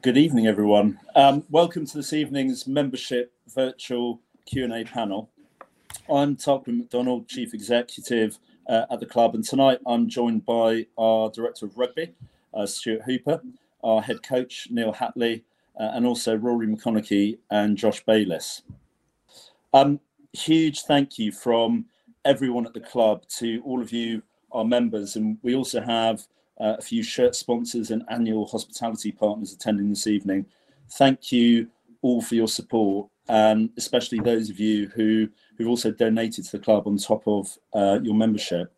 Good evening, everyone. Um, welcome to this evening's membership virtual Q&A panel. I'm Tarquin McDonald, Chief Executive uh, at the club, and tonight I'm joined by our Director of Rugby, uh, Stuart Hooper, our Head Coach, Neal Hatley, uh, and also Rory McConnochie and Josh Bayliss. Um, huge thank you from everyone at the club to all of you, our members, and we also have uh, a few shirt sponsors and annual hospitality partners attending this evening. Thank you all for your support, and especially those of you who who've also donated to the club on top of uh, your membership.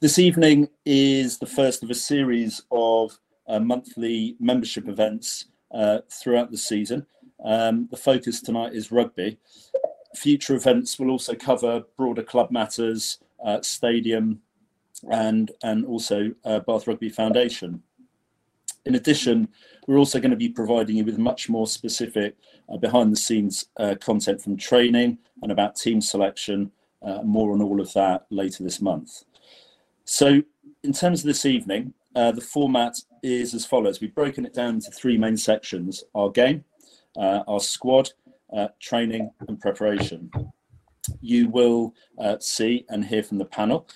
This evening is the first of a series of uh, monthly membership events uh, throughout the season. Um, the focus tonight is rugby. Future events will also cover broader club matters, uh, stadium, and and also uh, Bath Rugby Foundation. In addition, we're also going to be providing you with much more specific uh, behind the scenes uh, content from training and about team selection. Uh, more on all of that later this month. So, in terms of this evening, uh, the format is as follows. We've broken it down into three main sections: our game, uh, our squad, training, and preparation. You will see and hear from the panel.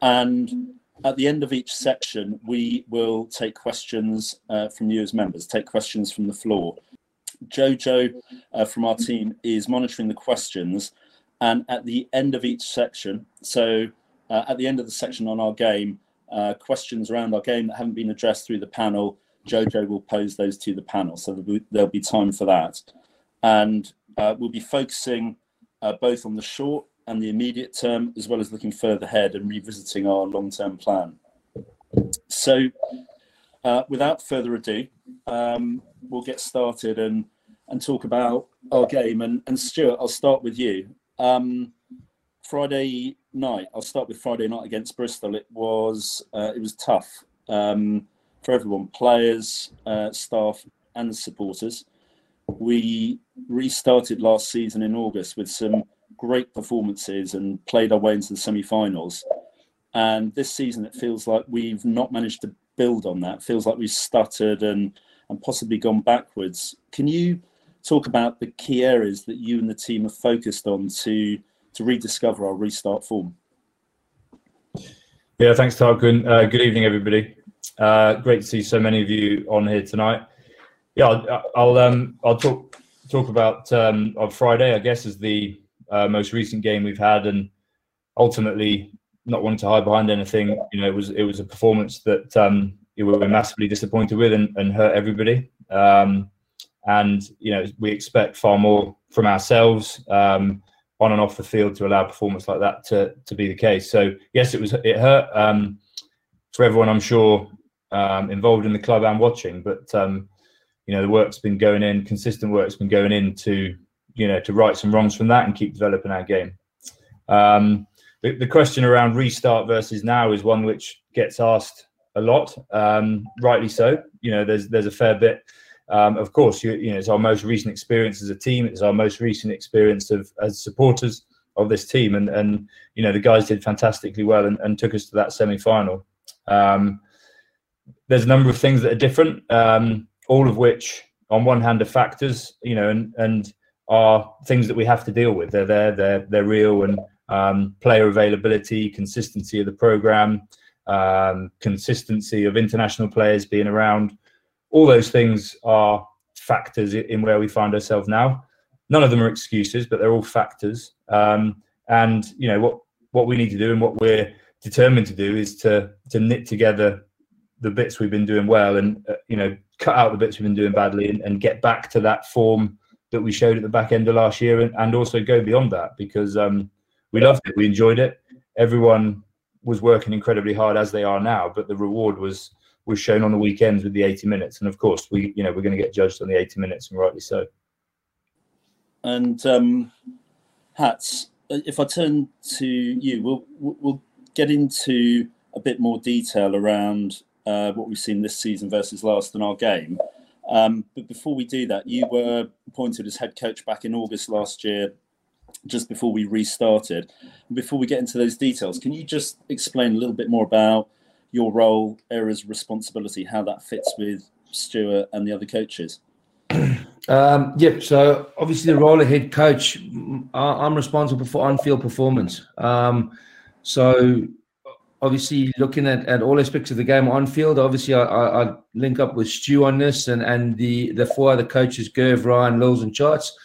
And at the end of each section, we will take questions uh, from you as members, take questions from the floor. Jojo uh, from our team is monitoring the questions. And at the end of each section, so uh, at the end of the section on our game, uh, questions around our game that haven't been addressed through the panel, Jojo will pose those to the panel. So there'll be, there'll be time for that. And uh, we'll be focusing uh, both on the short and the immediate term, as well as looking further ahead and revisiting our long term plan. So, uh, without further ado, um, we'll get started and, and talk about our game. And, and Stuart, I'll start with you. Um, Friday night, I'll start with Friday night against Bristol. It was uh, it was tough um, for everyone, players, uh, staff, and supporters. We restarted last season in August with some great performances and played our way into the semi-finals. And this season, it feels like we've not managed to build on that. It feels like we've stuttered and and possibly gone backwards. Can you talk about the key areas that you and the team have focused on to to rediscover our restart form? Yeah, thanks, Tarquin. Uh, good evening, everybody. Uh, great to see so many of you on here tonight. Yeah, I'll I'll, um, I'll talk talk about um, on Friday. I guess as the uh, most recent game we've had, and ultimately not wanting to hide behind anything. You know, it was it was a performance that um, we were massively disappointed with and, and hurt everybody. Um, and you know, we expect far more from ourselves um, on and off the field to allow performance like that to to be the case. So yes, it was it hurt um, for everyone. I'm sure um, involved in the club and watching, but um, you know, the work's been going in, consistent work's been going in to you know to right some wrongs from that and keep developing our game. Um, the, the, question around restart versus now is one which gets asked a lot, um, rightly so. You know, there's there's a fair bit. Um, of course, you, you know, it's our most recent experience as a team. It's our most recent experience of as supporters of this team, and and you know the guys did fantastically well and, and took us to that semi final. Um, there's a number of things that are different, um, all of which, on one hand, are factors. You know, and and are things that we have to deal with. They're there, they're they're real, and um, player availability, consistency of the program, um, consistency of international players being around. All those things are factors in where we find ourselves now. None of them are excuses, but they're all factors. Um, and you know what what we need to do and what we're determined to do is to to knit together the bits we've been doing well and uh, you know cut out the bits we've been doing badly and, and get back to that form that we showed at the back end of last year and, and also go beyond that because um, we loved it. We enjoyed it. Everyone was working incredibly hard as they are now, but the reward was was shown on the weekends with the 80 minutes. And of course, we you know we're going to get judged on the 80 minutes, and rightly so. And um, Hats, if I turn to you, we'll we'll get into a bit more detail around uh, what we've seen this season versus last in our game. Um, but before we do that, you were appointed as head coach back in August last year, just before we restarted. Before we get into those details, can you just explain a little bit more about your role, areas responsibility, how that fits with Stuart, and the other coaches? Um, yep. So obviously, the role of head coach, I'm responsible for on-field performance. Um, so obviously, looking at, at all aspects of the game on field, obviously, I, I, I, link up with Stu on this, and and the the four other coaches, Gerv, Ryan, Lils, and Charts.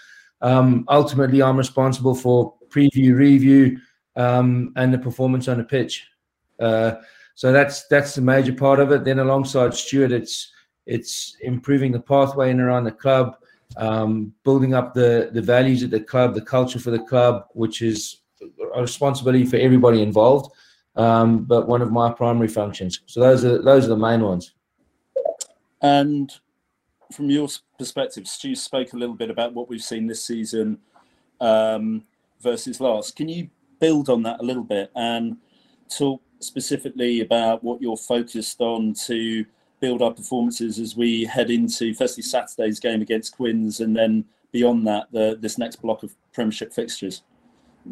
Um, ultimately, I'm responsible for preview, review, um, and the performance on the pitch. Uh, so that's that's the major part of it. Then alongside Stuart, it's it's improving the pathway in around the club, um, building up the the values of the club, the culture for the club, which is a responsibility for everybody involved. Um, but one of my primary functions. So those are those are the main ones. And from your perspective, Stu spoke a little bit about what we've seen this season um, versus last. Can you build on that a little bit and talk specifically about what you're focused on to build our performances as we head into firstly Saturday's game against Quins and then beyond that the this next block of Premiership fixtures?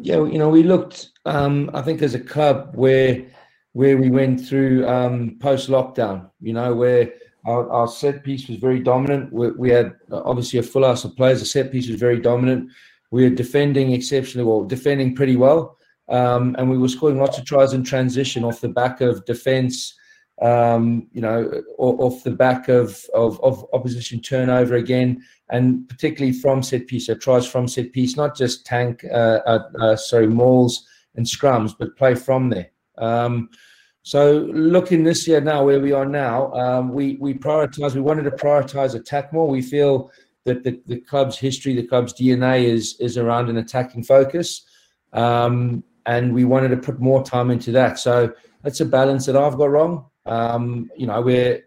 Yeah, you know, we looked. Um, I think as a club where where we went through um, post lockdown, you know, where our, our, set piece was very dominant. We, we, had obviously a full house of players. The set piece was very dominant. We were defending exceptionally well, defending pretty well, um, and we were scoring lots of tries in transition off the back of defence um, you know, off the back of, of, of, opposition turnover again, and particularly from set piece, so tries from set piece, not just tank, uh, uh, uh, sorry, mauls and scrums, but play from there. Um, so looking this year now, where we are now, um, we we prioritize. We wanted to prioritize attack more. We feel that the, the club's history, the club's DNA is is around an attacking focus, um, and we wanted to put more time into that. So that's a balance that I've got wrong. Um, you know, we're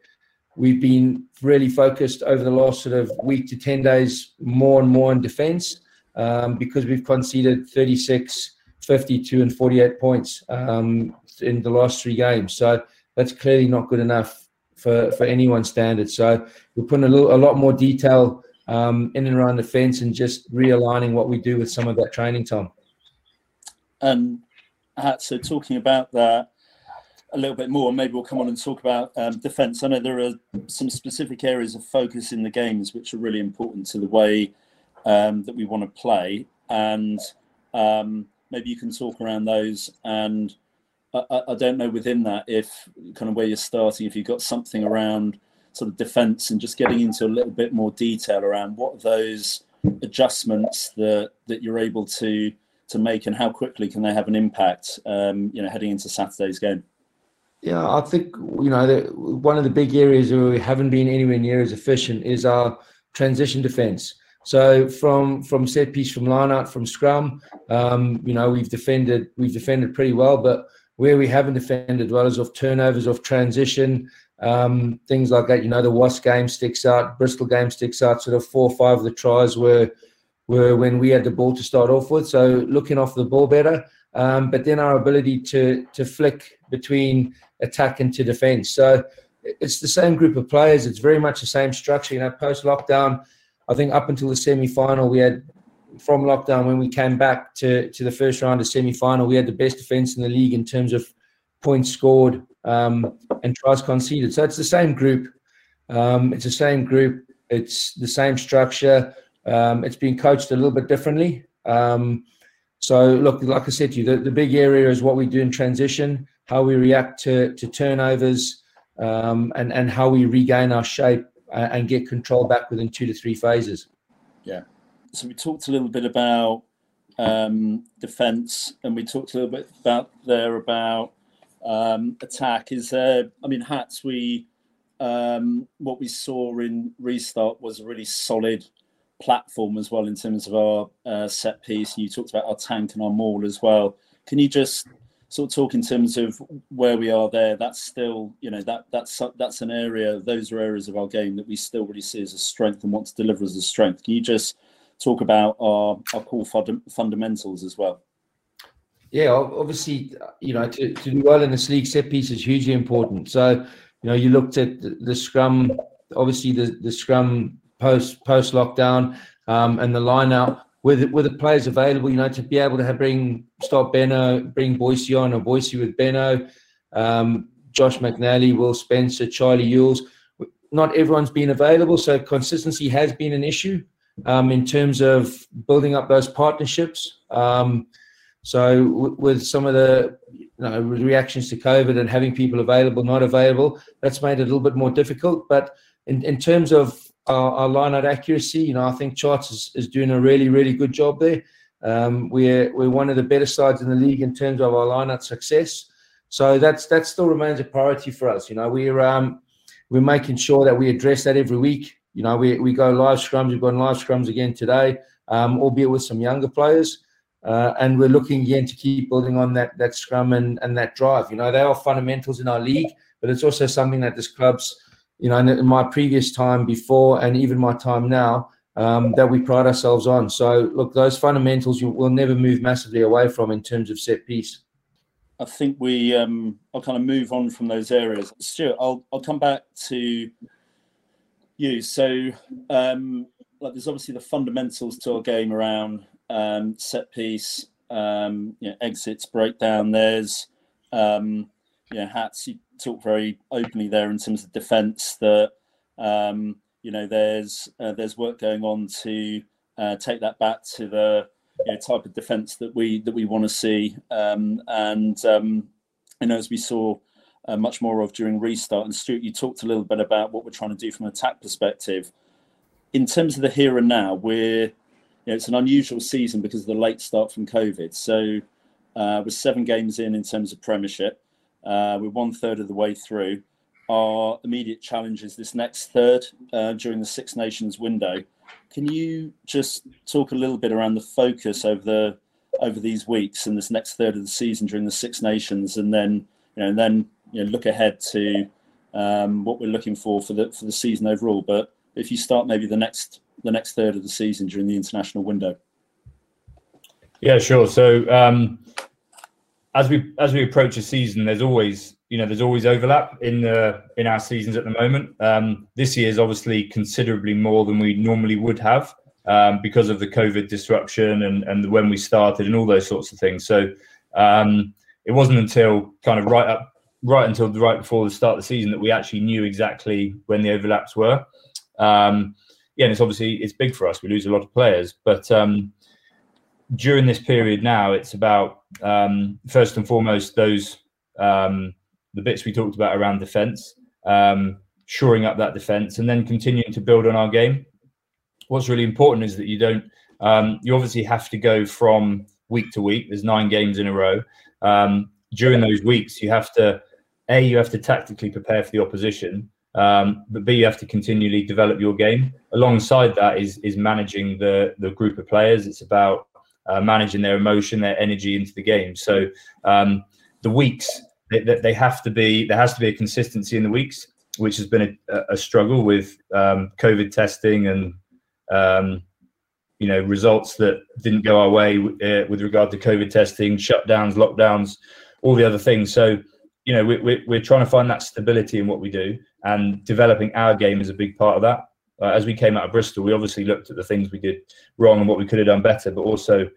we've been really focused over the last sort of week to 10 days more and more in defense um, because we've conceded 36, 52, and 48 points um, in the last three games. So that's clearly not good enough for, for anyone's standards. So we're putting a, little, a lot more detail um, in and around the fence and just realigning what we do with some of that training time. And so talking about that, a little bit more. Maybe we'll come on and talk about um, defence. I know there are some specific areas of focus in the games which are really important to the way um, that we want to play, and um, maybe you can talk around those. And I, I, don't know within that if kind of where you're starting, if you've got something around sort of defence and just getting into a little bit more detail around what those adjustments that that you're able to to make and how quickly can they have an impact um, you know heading into saturday's game yeah, I think you know one of the big areas where we haven't been anywhere near as efficient is our transition defence. So from from set piece, from line out, from scrum, um, you know we've defended we've defended pretty well, but where we haven't defended well is off turnovers, off transition, um, things like that. You know the Wasp game sticks out, Bristol game sticks out. Sort of four or five of the tries were were when we had the ball to start off with. So looking off the ball better, um, but then our ability to to flick between attack and to defence. So it's the same group of players. It's very much the same structure. You know, post lockdown, I think up until the semi final, we had from lockdown when we came back to to the first round of semi final, we had the best defence in the league in terms of points scored um, and tries conceded. So it's the same group. Um, it's the same group. It's the same structure. Um, it's been coached a little bit differently. Um, so look, like I said to you, the, the big area is what we do in transition how we react to, to turnovers, um, and, and how we regain our shape and get control back within two to three phases. Yeah. So we talked a little bit about um, defense and we talked a little bit about there about um, attack. Is there, I mean, Hats, we, um, what we saw in restart was a really solid platform as well in terms of our uh, set piece. You talked about our tank and our maul as well. Can you just sort of talk in terms of where we are there, that's still, you know, that that's that's an area, those are areas of our game that we still really see as a strength and want to deliver as a strength. Can you just talk about our our core fund- fundamentals as well? Yeah, obviously, you know, to, to do well in this league, set piece is hugely important. So, you know, you looked at the, the scrum, obviously the, the scrum post post lockdown um, and the line out with with the players available, you know, to be able to have, bring start Benno, bring Boise on, or Boise with Benno, um, Josh McNally, Will Spencer, Charlie Ewels. not everyone's been available, so consistency has been an issue um, in terms of building up those partnerships. Um, so with some of the you know, reactions to COVID and having people available, not available, that's made it a little bit more difficult. But in, in terms of our, our line out accuracy, you know, I think Charts is, is doing a really, really good job there. Um, we're we're one of the better sides in the league in terms of our line out success. So that's that still remains a priority for us. You know, we're um, we're making sure that we address that every week. You know, we, we go live scrums. We've gone live scrums again today, um, albeit with some younger players. Uh, and we're looking again to keep building on that that scrum and, and that drive. You know, they are fundamentals in our league, but it's also something that this club's, you know, in my previous time before and even my time now, um, that we pride ourselves on. So, look, those fundamentals you will never move massively away from in terms of set piece. I think we um, I'll kind of move on from those areas. Stuart, I'll I'll come back to you. So, um, like, there's obviously the fundamentals to our game around um, set piece, um, you know, exits, breakdown. There's, um, you know, hats. You talk very openly there in terms of defence. That um, you know, there's uh, there's work going on to uh, take that back to the you know, type of defence that we that we want to see. Um, and um, you know, as we saw uh, much more of during restart. And Stuart, you talked a little bit about what we're trying to do from an attack perspective. In terms of the here and now, we're you know, it's an unusual season because of the late start from COVID. So uh, we're seven games in in terms of Premiership. Uh, we're one third of the way through. Our immediate challenge is this next third uh, during the Six Nations window. Can you just talk a little bit around the focus over the over these weeks and this next third of the season during the Six Nations, and then you know, and then you know, look ahead to um, what we're looking for for the for the season overall. But if you start maybe the next the next third of the season during the international window. Yeah, sure. So um, as we as we approach a season, there's always you know there's always overlap in the in our seasons at the moment. Um, this year is obviously considerably more than we normally would have um, because of the COVID disruption and and when we started and all those sorts of things. So um, it wasn't until kind of right up right until right before the start of the season that we actually knew exactly when the overlaps were. Um, yeah, and it's obviously it's big for us. We lose a lot of players, but um, during this period now, it's about um, first and foremost those um, the bits we talked about around defence, um, shoring up that defence, and then continuing to build on our game. What's really important is that you don't. Um, you obviously have to go from week to week. There's nine games in a row. Um, during those weeks, you have to a you have to tactically prepare for the opposition, um, but b you have to continually develop your game. Alongside that is is managing the the group of players. It's about uh, managing their emotion, their energy into the game. So um, the weeks they, they, have to be there has to be a consistency in the weeks, which has been a, a struggle with um, COVID testing and um, you know results that didn't go our way uh, with regard to COVID testing, shutdowns, lockdowns, all the other things. So you know, we, we, we're trying to find that stability in what we do, and developing our game is a big part of that. Uh, as we came out of Bristol, we obviously looked at the things we did wrong and what we could have done better, but also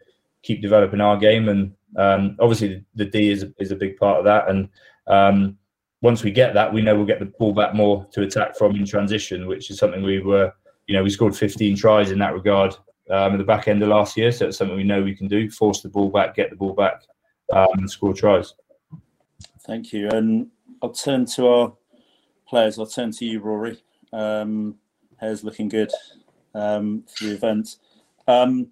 keep developing our game. And um, obviously, the, D is is a big part of that. And um, once we get that, we know we'll get the ball back more to attack from in transition, which is something we were, you know, we scored 15 tries in that regard um, at the back end of last year. So it's something we know we can do: force the ball back, get the ball back, um, and score tries. Thank you. And I'll turn to our players. I'll turn to you, Rory. Um, hair's looking good um, for the event. Um,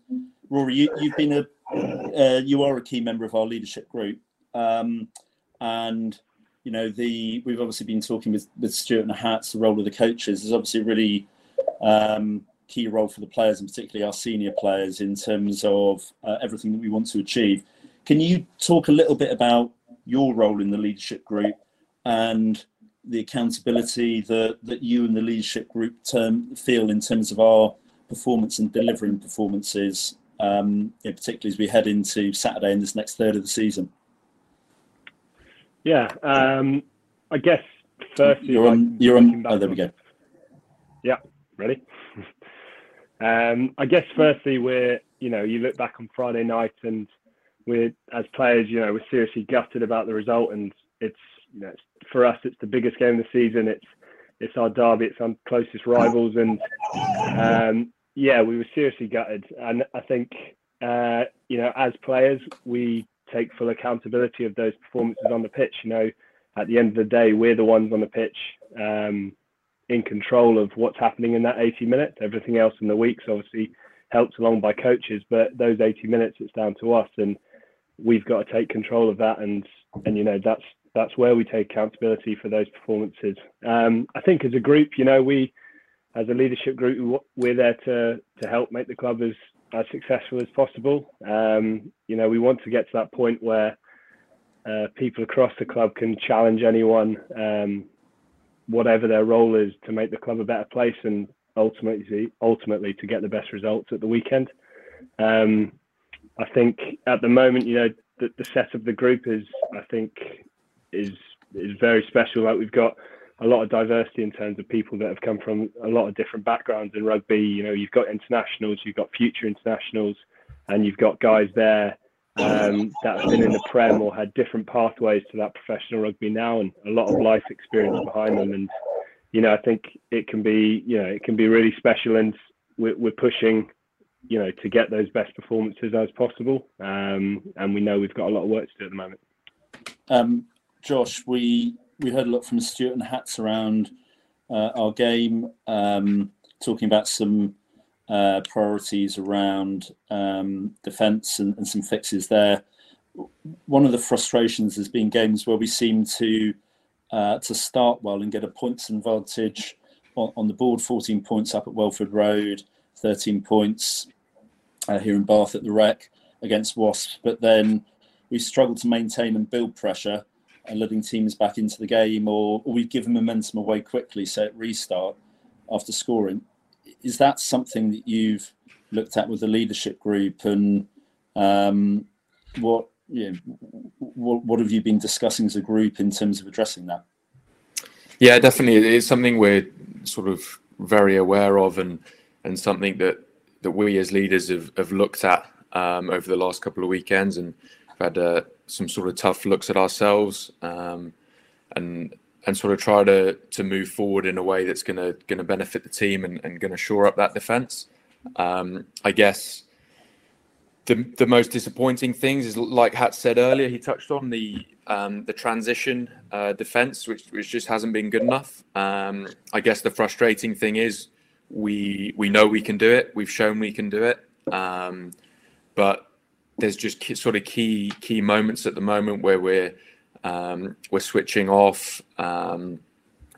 Rory, you, have been a uh, you are a key member of our leadership group, um, and you know the we've obviously been talking with with Stuart and Hats. The role of the coaches is obviously a really um, key role for the players, and particularly our senior players, in terms of uh, everything that we want to achieve. Can you talk a little bit about your role in the leadership group and the accountability that, that you and the leadership group term, feel in terms of our performance and delivering performances, um, particularly as we head into Saturday in this next third of the season? Yeah, um, I guess firstly, you're on. You're on. Oh, there we go. Yeah, ready. um, I guess firstly, we're you know you look back on Friday night and we're as players, you know, we're seriously gutted about the result, and it's you know, for us, it's the biggest game of the season. It's it's our derby, it's our closest rivals, and um, yeah, we were seriously gutted. And I think uh, you know, as players, we take full accountability of those performances on the pitch. You know, at the end of the day, we're the ones on the pitch um, in control of what's happening in that 80 minutes. Everything else in the week's obviously helped along by coaches, but those 80 minutes, it's down to us, and we've got to take control of that. And and you know, that's that's where we take accountability for those performances. Um, I think as a group, you know, we as a leadership group, we're there to to help make the club as as successful as possible. Um, you know, we want to get to that point where uh, people across the club can challenge anyone, um, whatever their role is, to make the club a better place and ultimately, ultimately to get the best results at the weekend. Um, I think at the moment, you know, the, the set of the group is, I think, is is very special. Like we've got a lot of diversity in terms of people that have come from a lot of different backgrounds in rugby. You know, you've got internationals, you've got future internationals, and you've got guys there um, that have been in the Prem or had different pathways to that professional rugby now, and a lot of life experience behind them. And you know, I think it can be, you know, it can be really special, and we're, we're pushing, you know, to get those best performances as possible. Um, and we know we've got a lot of work to do at the moment. Um, Josh, we we heard a lot from Stuart and Hats around uh, our game, um, talking about some uh, priorities around um, defence and, and, some fixes there. One of the frustrations has been games where we seem to uh, to start well and get a points advantage on, on, the board. 14 points up at Welford Road, 13 points uh, here in Bath at the Rec against Wasps, but then we struggle to maintain and build pressure letting teams back into the game, or, or we give them momentum away quickly, so at restart after scoring. Is that something that you've looked at with the leadership group, and um, what you know, what, what have you been discussing as a group in terms of addressing that? Yeah, definitely, it's something we're sort of very aware of, and and something that that we as leaders have, have looked at um, over the last couple of weekends, and had uh, some sort of tough looks at ourselves um, and and sort of try to to move forward in a way that's going to going to benefit the team and, and going to shore up that defense. Um, I guess the the most disappointing things is like Hat said earlier. He touched on the um, the transition uh, defense, which which just hasn't been good enough. Um, I guess the frustrating thing is we we know we can do it. We've shown we can do it, um, but there's just sort of key key moments at the moment where we're um, we're switching off, um,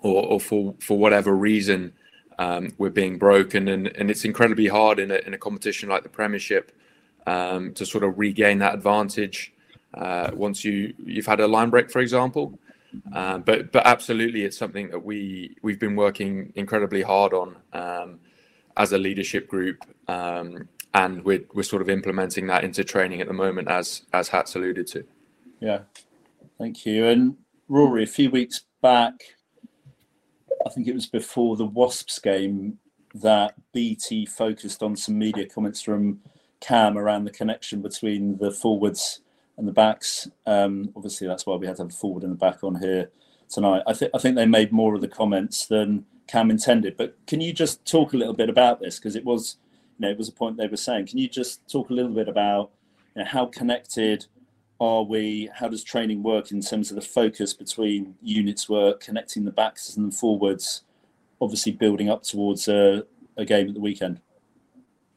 or, or, for for whatever reason um, we're being broken, and, and it's incredibly hard in a in a competition like the Premiership um, to sort of regain that advantage uh, once you you've had a line break, for example. Uh, but but absolutely, it's something that we we've been working incredibly hard on um, as a leadership group. Um, and we're we're sort of implementing that into training at the moment, as as Hats alluded to. Yeah, thank you. And Rory, a few weeks back, I think it was before the Wasps game that BT focused on some media comments from Cam around the connection between the forwards and the backs. Um, obviously, that's why we had to have a forward and a back on here tonight. I think I think they made more of the comments than Cam intended. But can you just talk a little bit about this because it was you know, it was a point they were saying. Can you just talk a little bit about you know, how connected are we? How does training work in terms of the focus between units work, connecting the backs and the forwards, obviously building up towards a, a game at the weekend?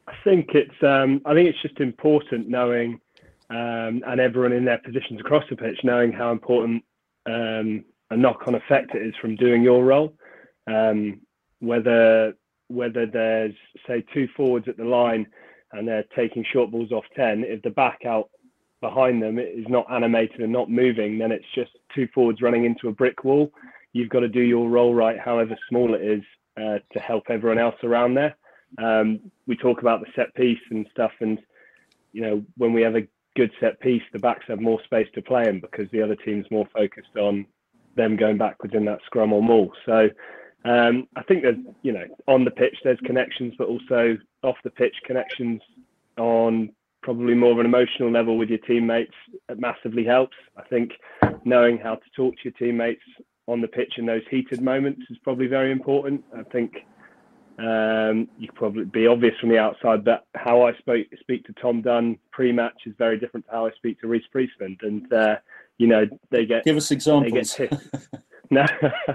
I think it's um, I think it's just important knowing um, and everyone in their positions across the pitch knowing how important um, a knock-on effect it is from doing your role. Um, whether whether there's say two forwards at the line and they're taking short balls off 10 if the back out behind them is not animated and not moving then it's just two forwards running into a brick wall. You've got to do your role right however small it is uh, to help everyone else around there. Um, we talk about the set piece and stuff and you know when we have a good set piece the backs have more space to play in because the other team's more focused on them going backwards in that scrum or maul so um, I think there's, you know, on the pitch there's connections, but also off the pitch connections on probably more of an emotional level with your teammates it massively helps. I think knowing how to talk to your teammates on the pitch in those heated moments is probably very important. I think um, you could probably be obvious from the outside that how I spoke, speak to Tom Dunn pre-match is very different to how I speak to Rhys Priestland, and uh, you know they get give us examples. They get no,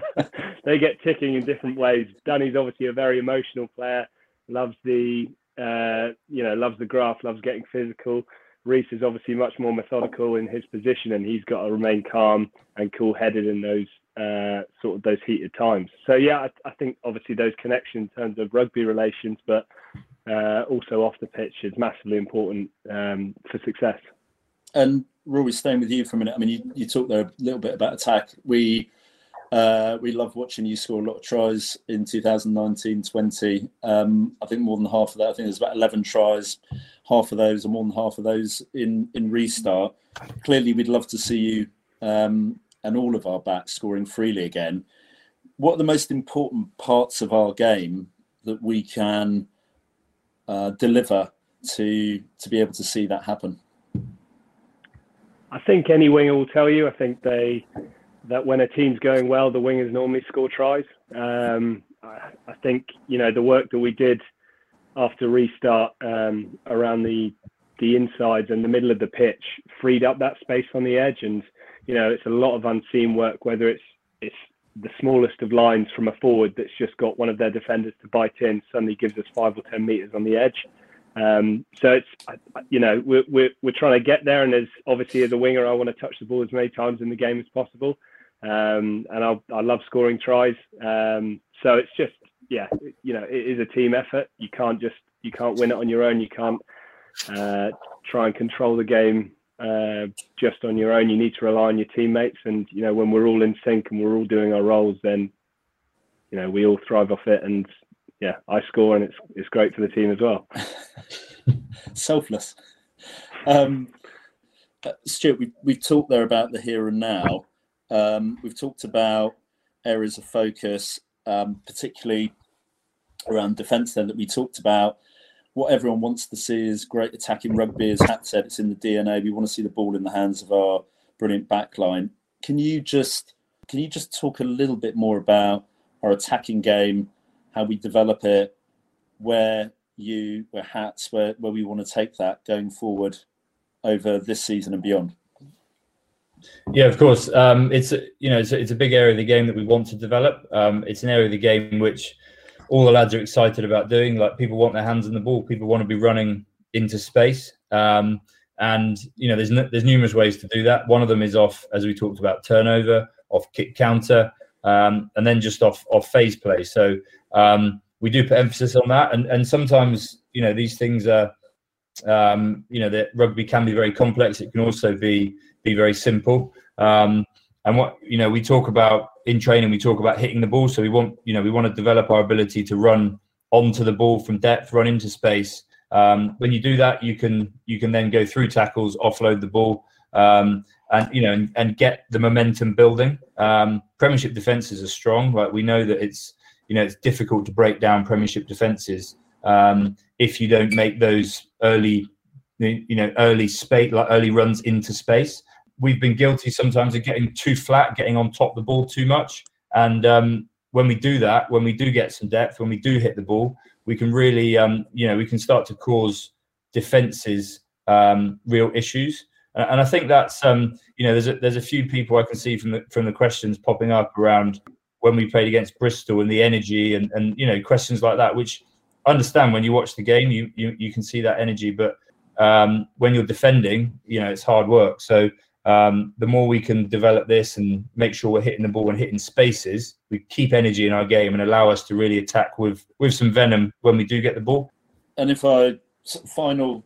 they get ticking in different ways. Danny's obviously a very emotional player, loves the uh, you know loves the graph, loves getting physical. Rhys is obviously much more methodical in his position, and he's got to remain calm and cool-headed in those uh, sort of those heated times. So yeah, I, I, think obviously those connections in terms of rugby relations, but uh, also off the pitch is massively important um, for success. And Rory, staying with you for a minute. I mean, you, you talked there a little bit about attack. We uh, we love watching you score a lot of tries in 2019-20. Um, I think more than half of that. I think there's about 11 tries. Half of those, or more than half of those, in in restart. Clearly, we'd love to see you um, and all of our backs scoring freely again. What are the most important parts of our game that we can uh, deliver to to be able to see that happen? I think any winger will tell you. I think they that when a team's going well, the wingers normally score tries. Um, I, I, think you know the work that we did after restart um, around the the insides and the middle of the pitch freed up that space on the edge, and you know, it's a lot of unseen work, whether it's it's the smallest of lines from a forward that's just got one of their defenders to bite in, suddenly gives us five or ten meters on the edge. Um, so it's you know we're, we're we're trying to get there, and as obviously as a winger, I want to touch the ball as many times in the game as possible, um, and I I love scoring tries. Um, so it's just yeah, you know, it is a team effort. You can't just you can't win it on your own. You can't uh, try and control the game uh, just on your own. You need to rely on your teammates, and you know when we're all in sync and we're all doing our roles, then you know we all thrive off it. And yeah, I score, and it's it's great for the team as well. Selfless. Um, uh, Stuart, we we've talked there about the here and now. Um, we've talked about areas of focus, um, particularly around defence. Then that we talked about what everyone wants to see is great attacking rugby. As Hat said, it's in the DNA. We want to see the ball in the hands of our brilliant backline. Can you just can you just talk a little bit more about our attacking game, how we develop it, where you where Hats where where we want to take that going forward over this season and beyond? Yeah, of course. Um, it's you know it's, it's a big area of the game that we want to develop. Um, it's an area of the game which all the lads are excited about doing. Like people want their hands in the ball, people want to be running into space. Um, and you know, there's there's numerous ways to do that. One of them is off, as we talked about, turnover, off kick counter, um, and then just off off phase play. So um, we do put emphasis on that, and and sometimes you know these things are. Um, you know, that rugby can be very complex. It can also be be very simple. Um, and what you know, we talk about in training, we talk about hitting the ball. So we want you know we want to develop our ability to run onto the ball from depth, run into space. Um, when you do that, you can you can then go through tackles, offload the ball, um, and you know and, and, get the momentum building. Um, premiership defenses are strong. Like we know that it's you know it's difficult to break down Premiership defenses um, if you don't make those early you know early space like early runs into space we've been guilty sometimes of getting too flat, getting on top of the ball too much. And um, when we do that, when we do get some depth, when we do hit the ball, we can really, um, you know, we can start to cause defenses um, real issues. And I think that's, um, you know, there's a, there's a few people I can see from the from the questions popping up around when we played against Bristol and the energy and and you know questions like that, which I understand when you watch the game, you you, you can see that energy, but um, when you're defending, you know, it's hard work. So um, the more we can develop this and make sure we're hitting the ball and hitting spaces, we keep energy in our game and allow us to really attack with with some venom when we do get the ball. And if I final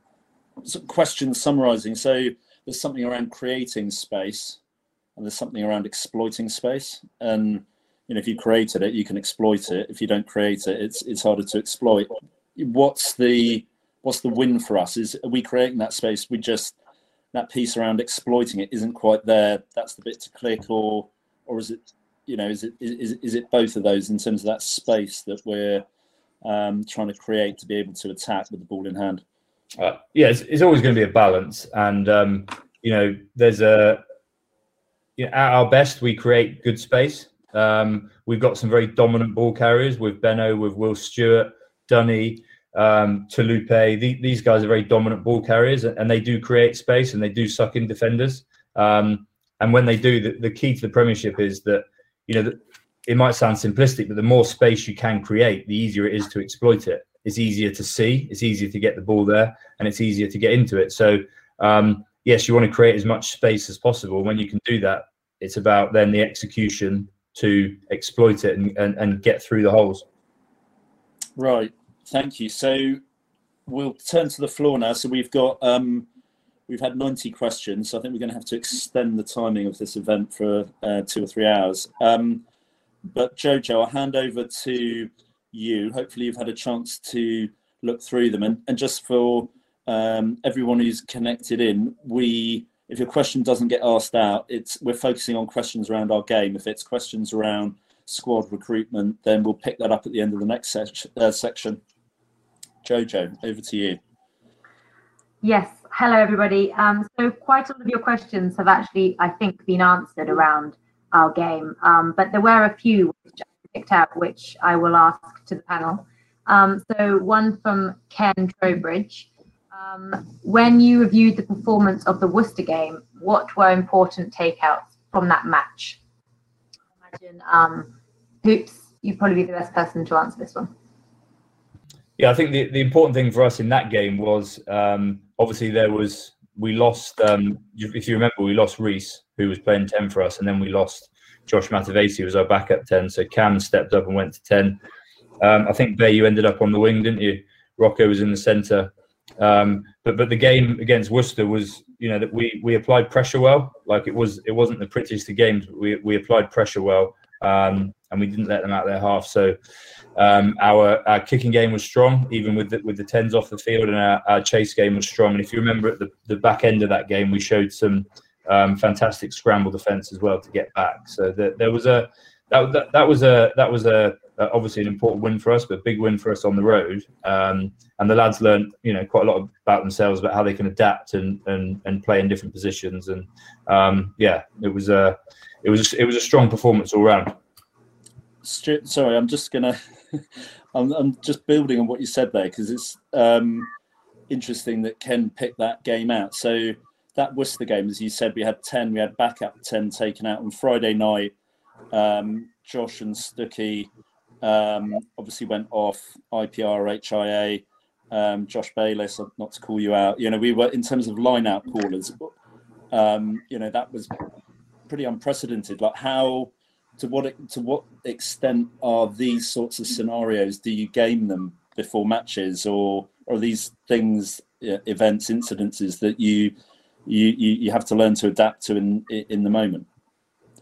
question summarizing, so there's something around creating space, and there's something around exploiting space, and you know if you created it, you can exploit it. If you don't create it, it's it's harder to exploit. What's the what's the win for us? Is are we creating that space? We just that piece around exploiting it isn't quite there. That's the bit to click, or or is it you know is it is is it both of those in terms of that space that we're um, trying to create to be able to attack with the ball in hand? Uh, yeah, it's, it's, always going to be a balance, and um, you know there's a you know, at our best we create good space, Um, we've got some very dominant ball carriers with Benno, with Will Stuart, Dunny, um, Taulupe. The, these guys are very dominant ball carriers, and they do create space and they do suck in defenders. Um, and when they do, the, the, key to the Premiership is that you know it might sound simplistic, but the more space you can create, the easier it is to exploit it. It's easier to see, it's easier to get the ball there, and it's easier to get into it. So um, yes, you want to create as much space as possible. When you can do that, it's about then the execution to exploit it and, and, and get through the holes. Right. Thank you. So we'll turn to the floor now. So we've got um, we've had 90 questions. So I think we're going to have to extend the timing of this event for uh, two or three hours. Um, but Jojo, I'll hand over to you. Hopefully, you've had a chance to look through them. And, and just for um, everyone who's connected in, we if your question doesn't get asked out, it's we're focusing on questions around our game. If it's questions around squad recruitment, then we'll pick that up at the end of the next uh, section. Jojo, over to you. Yes. Hello, everybody. Um, so quite a lot of your questions have actually, I think, been answered around our game, um, but there were a few which I picked out, which I will ask to the panel. Um, so one from Ken Trowbridge. Um, when you reviewed the performance of the Worcester game, what were important takeouts from that match? I imagine um, Hoops, you'd probably be the best person to answer this one. Yeah, I think the, the important thing for us in that game was um, obviously there was we lost. Um, if you remember, we lost Rhys, who was playing ten for us, and then we lost Josh Matavesi, who was our backup ten. So Cam stepped up and went to ten. Um, I think Bay, you ended up on the wing, didn't you? Rocco was in the centre. Um, but but the game against Worcester was, you know, that we we applied pressure well. Like it was, it wasn't the prettiest of games. we we applied pressure well, um, and we didn't let them out their half. So um, our, our kicking game was strong, even with the, with the tens off the field, and our, our chase game was strong. And if you remember at the, the back end of that game, we showed some um, fantastic scramble defence as well to get back. So the, there was a that, that, was a that was a, obviously an important win for us, but a big win for us on the road. Um, and the lads learned you know quite a lot about themselves about how they can adapt and and, and play in different positions. And um, yeah, it was a it was it was a strong performance all round. Sorry, I'm just gonna I'm, I'm just building on what you said there because it's um, interesting that Ken picked that game out. So that Worcester game, as you said, we had ten, we had backup ten taken out on Friday night. Um, Josh and Stuckey um, obviously went off IPR HIA. Um, Josh Bayliss, not to call you out, you know, we were in terms of line out callers. Um, you know, that was pretty unprecedented. Like how to what to what extent are these sorts of scenarios? Do you game them before matches, or are these things, events, incidences that you you, you have to learn to adapt to in in the moment?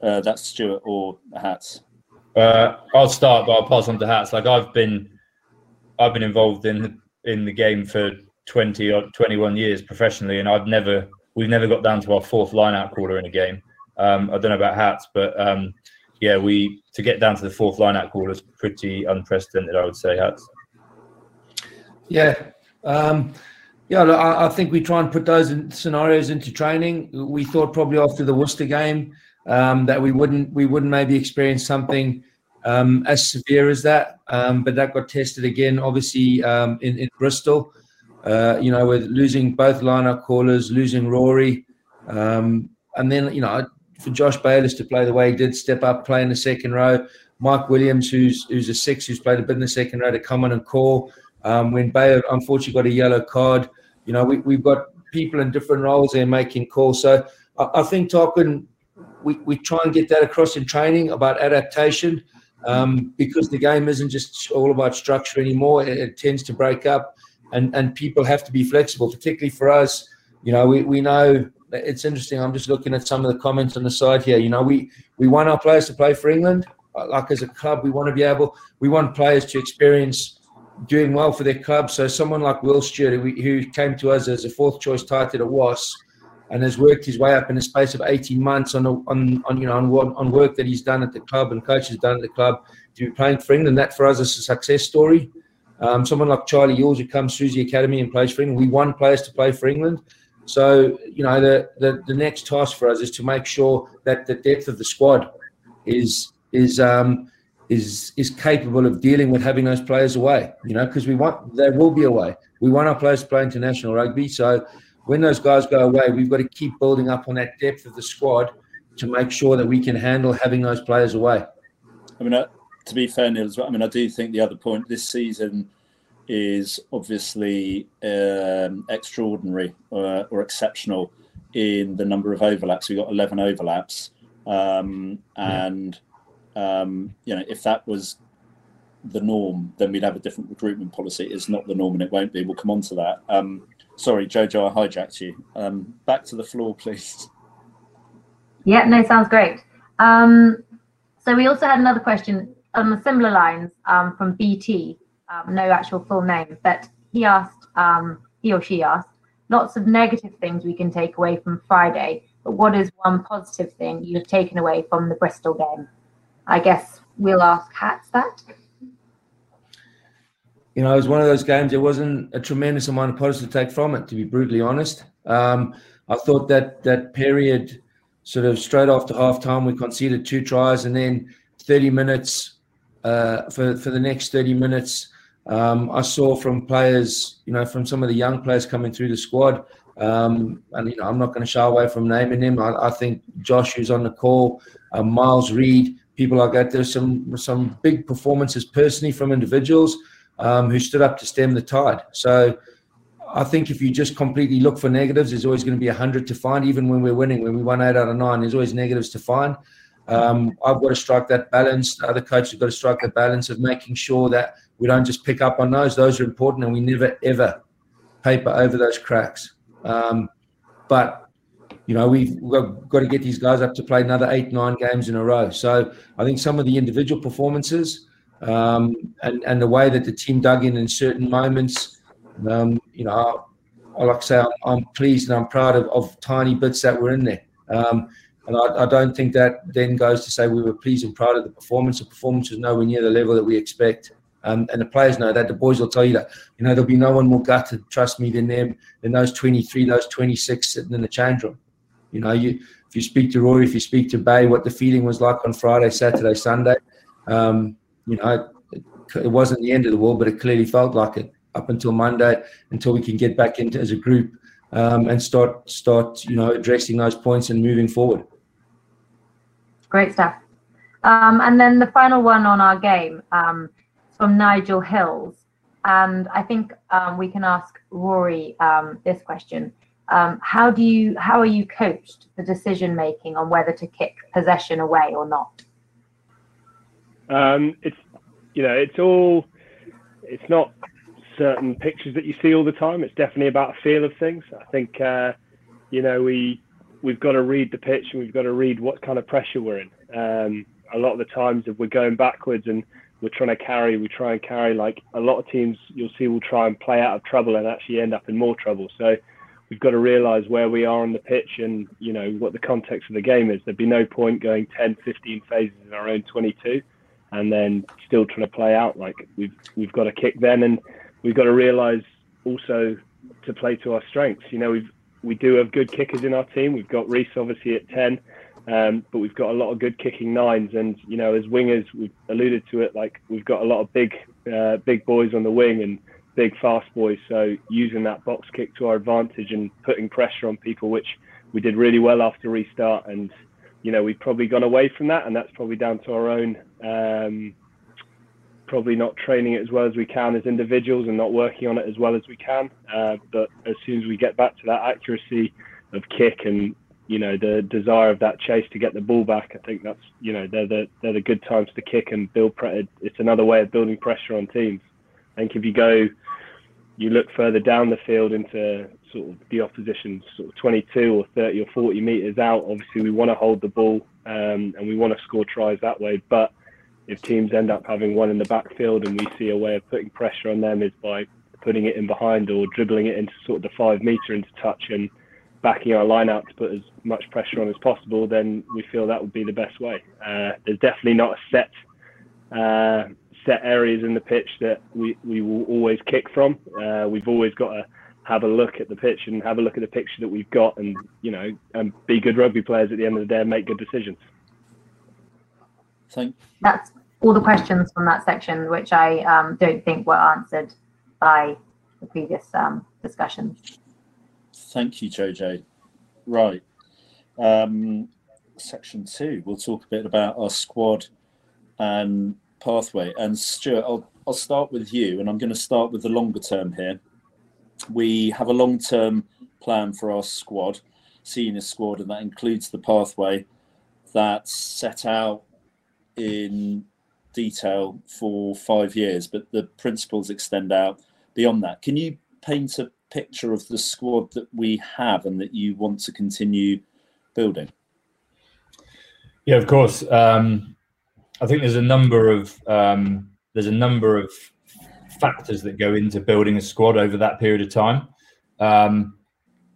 Uh, that's Stuart or Hats. Uh, I'll start, but I'll pass on to Hats. Like I've been, I've been involved in in the game for twenty or twenty one years professionally, and I've never, we've never got down to our fourth line out caller in a game. Um, I don't know about Hats, but um, yeah, we to get down to the fourth line out call is pretty unprecedented, I would say. Hats. Yeah, um, yeah. I, I, think we try and put those in scenarios into training. We thought probably after the Worcester game um, that we wouldn't we wouldn't maybe experience something um, as severe as that, um, but that got tested again, obviously um, in, in Bristol. Uh, you know, with losing both line-out callers, losing Rory, um, and then you know for Josh Bayliss to play the way he did, step up, play in the second row. Mike Williams, who's who's a six, who's played a bit in the second row, to come on and call. Um, when Bayer unfortunately got a yellow card, you know, we, we've got people in different roles there making calls. So I, I think Tarquin, we, we try and get that across in training about adaptation um, because the game isn't just all about structure anymore. It, it, tends to break up and, and people have to be flexible, particularly for us. You know, we, we know it's interesting. I'm just looking at some of the comments on the side here. You know, we we want our players to play for England. Like as a club, we want to be able. We want players to experience doing well for their club. So someone like Will Stuart, who, came to us as a fourth choice tight at Was, and has worked his way up in the space of 18 months on on, on you know on, on work that he's done at the club and coaches done at the club to be playing for England. That for us is a success story. Um, someone like Charlie Ewels who comes through the academy and plays for England. We want players to play for England. So, you know, the, the, the next task for us is to make sure that the depth of the squad is is um, is is capable of dealing with having those players away. You know, because we want there will be away. We want our players to play international rugby. So when those guys go away, we've got to keep building up on that depth of the squad to make sure that we can handle having those players away. I mean, uh, to be fair, Neal, as well, I mean, I do think the other point this season is obviously um, extraordinary uh, or exceptional in the number of overlaps. We got 11 overlaps. Um, and, um, you know, if that was the norm, then we'd have a different recruitment policy. It's not the norm and it won't be. We'll come on to that. Um, sorry, Jojo, I hijacked you. Um, back to the floor, please. Yeah, no, sounds great. Um, so we also had another question on the similar lines um, from BT, um, no actual full name, but he asked, um, he or she asked, lots of negative things we can take away from Friday, but what is one positive thing you've taken away from the Bristol game? I guess we'll ask Hats that. You know, it was one of those games. There wasn't a tremendous amount of positive to take from it, to be brutally honest. Um, I thought that that period, sort of straight after half time, we conceded two tries, and then 30 minutes uh, for for the next 30 minutes, um, I saw from players, you know, from some of the young players coming through the squad, um, and you know, I'm not going to shy away from naming them. I, I think Josh, who's on the call, uh, Miles Reid, people like that. There's some some big performances personally from individuals um, who stood up to stem the tide. So I think if you just completely look for negatives, there's always going to be a hundred to find. Even when we're winning, when we won eight out of nine, there's always negatives to find. Um, I've got to strike that balance. The other coaches have got to strike the balance of making sure that we don't just pick up on those. Those are important, and we never ever paper over those cracks. Um, but you know, we've got to get these guys up to play another eight, nine games in a row. So I think some of the individual performances um, and and the way that the team dug in in certain moments, um, you know, I, I like to say I'm, pleased and I'm proud of, of tiny bits that were in there. Um, and I, I, don't think that then goes to say we were pleased and proud of the performance. The performance was nowhere near the level that we expect. Um, and the players know that. The boys will tell you that. You know, there'll be no one more gutted, trust me, than them, than those 23, those 26 sitting in the change room. You know, you if you speak to Rory, if you speak to Bay, what the feeling was like on Friday, Saturday, Sunday, um, you know, it, it, wasn't the end of the world, but it clearly felt like it up until Monday, until we can get back into as a group um, and start start you know addressing those points and moving forward. Great stuff. Um, and then the final one on our game um, from Nigel Hills. And I think um, we can ask Rory um, this question. Um, how do you how are you coached the decision making on whether to kick possession away or not? Um, it's you know it's all it's not certain pictures that you see all the time. It's definitely about a feel of things. I think uh, you know we we've got to read the pitch and we've got to read what kind of pressure we're in. Um, a lot of the times, if we're going backwards and we're trying to carry, we try and carry like a lot of teams you'll see will try and play out of trouble and actually end up in more trouble. So we've got to realise where we are on the pitch and you know what the context of the game is. There'd be no point going 10, 15 phases in our own 22 and then still trying to play out like we've we've got to kick then and we've got to realise also to play to our strengths. You know we've we do have good kickers in our team. We've got Rhys obviously at 10, um, but we've got a lot of good kicking nines. And, you know, as wingers, we've alluded to it, like we've got a lot of big, uh, big boys on the wing and big fast boys. So using that box kick to our advantage and putting pressure on people, which we did really well after restart. And, you know, we've probably gone away from that. And that's probably down to our own. Um, probably not training it as well as we can as individuals and not working on it as well as we can. Uh, but as soon as we get back to that accuracy of kick and you know the desire of that chase to get the ball back, I think that's you know they're the they're the good times to kick and build. Pre- it's another way of building pressure on teams. I think if you go, you look further down the field into sort of the opposition's sort of 22 or 30 or 40 meters out. Obviously, we want to hold the ball um, and we want to score tries that way, but if teams end up having one in the backfield and we see a way of putting pressure on them is by putting it in behind or dribbling it into sort of the five meter into touch and backing our line out to put as much pressure on as possible, then we feel that would be the best way. Uh, there's definitely not a set uh, set areas in the pitch that we, we will always kick from. Uh, we've always got to have a look at the pitch and have a look at the picture that we've got and, you know, and be good rugby players at the end of the day and make good decisions. Thank. That's all the questions from that section, which I um, don't think were answered by the previous um, discussions. Thank you, JJ. Right. Um, section two, we'll talk a bit about our squad and pathway. And Stuart, I'll, I'll start with you, and I'm going to start with the longer term here. We have a long term plan for our squad, senior squad, and that includes the pathway that's set out in detail for five years, but the principles extend out beyond that. Can you paint a picture of the squad that we have and that you want to continue building? Yeah, of course. Um, I think there's a number of um, there's a number of factors that go into building a squad over that period of time. Um,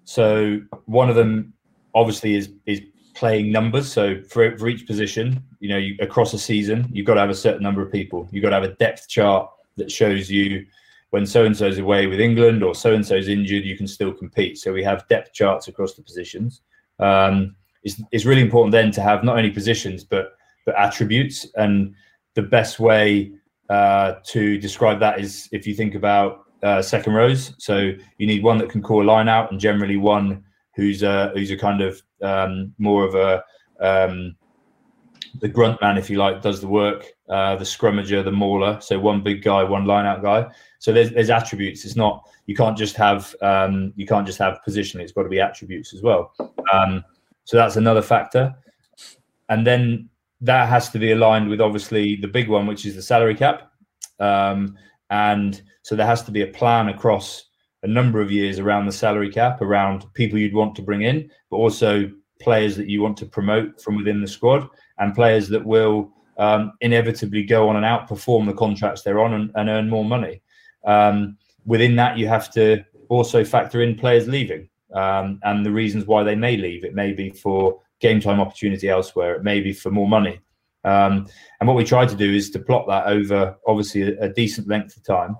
so one of them, obviously, is is playing numbers. So for, for each position, you know, you, across a season, you've got to have a certain number of people. You've got to have a depth chart that shows you when so and so's away with England or so and so's injured, you can still compete. So we have depth charts across the positions. Um, it's, it's really important then to have not only positions but but attributes. And the best way uh, to describe that is if you think about uh, second rows. So you need one that can call a line out, and generally one who's a who's a kind of um, more of a um, the grunt man, if you like, does the work. Uh, the scrummager, the mauler. So one big guy, one line out guy. So there's there's attributes. It's not you can't just have um, you can't just have position. It's got to be attributes as well. Um, so that's another factor. And then that has to be aligned with obviously the big one, which is the salary cap. Um, and so there has to be a plan across a number of years around the salary cap, around people you'd want to bring in, but also players that you want to promote from within the squad and players that will um, inevitably go on and outperform the contracts they're on and, and earn more money. Um, within that, you have to also factor in players leaving um, and the reasons why they may leave. It may be for game time opportunity elsewhere. It may be for more money. Um, and what we try to do is to plot that over obviously a, a decent length of time.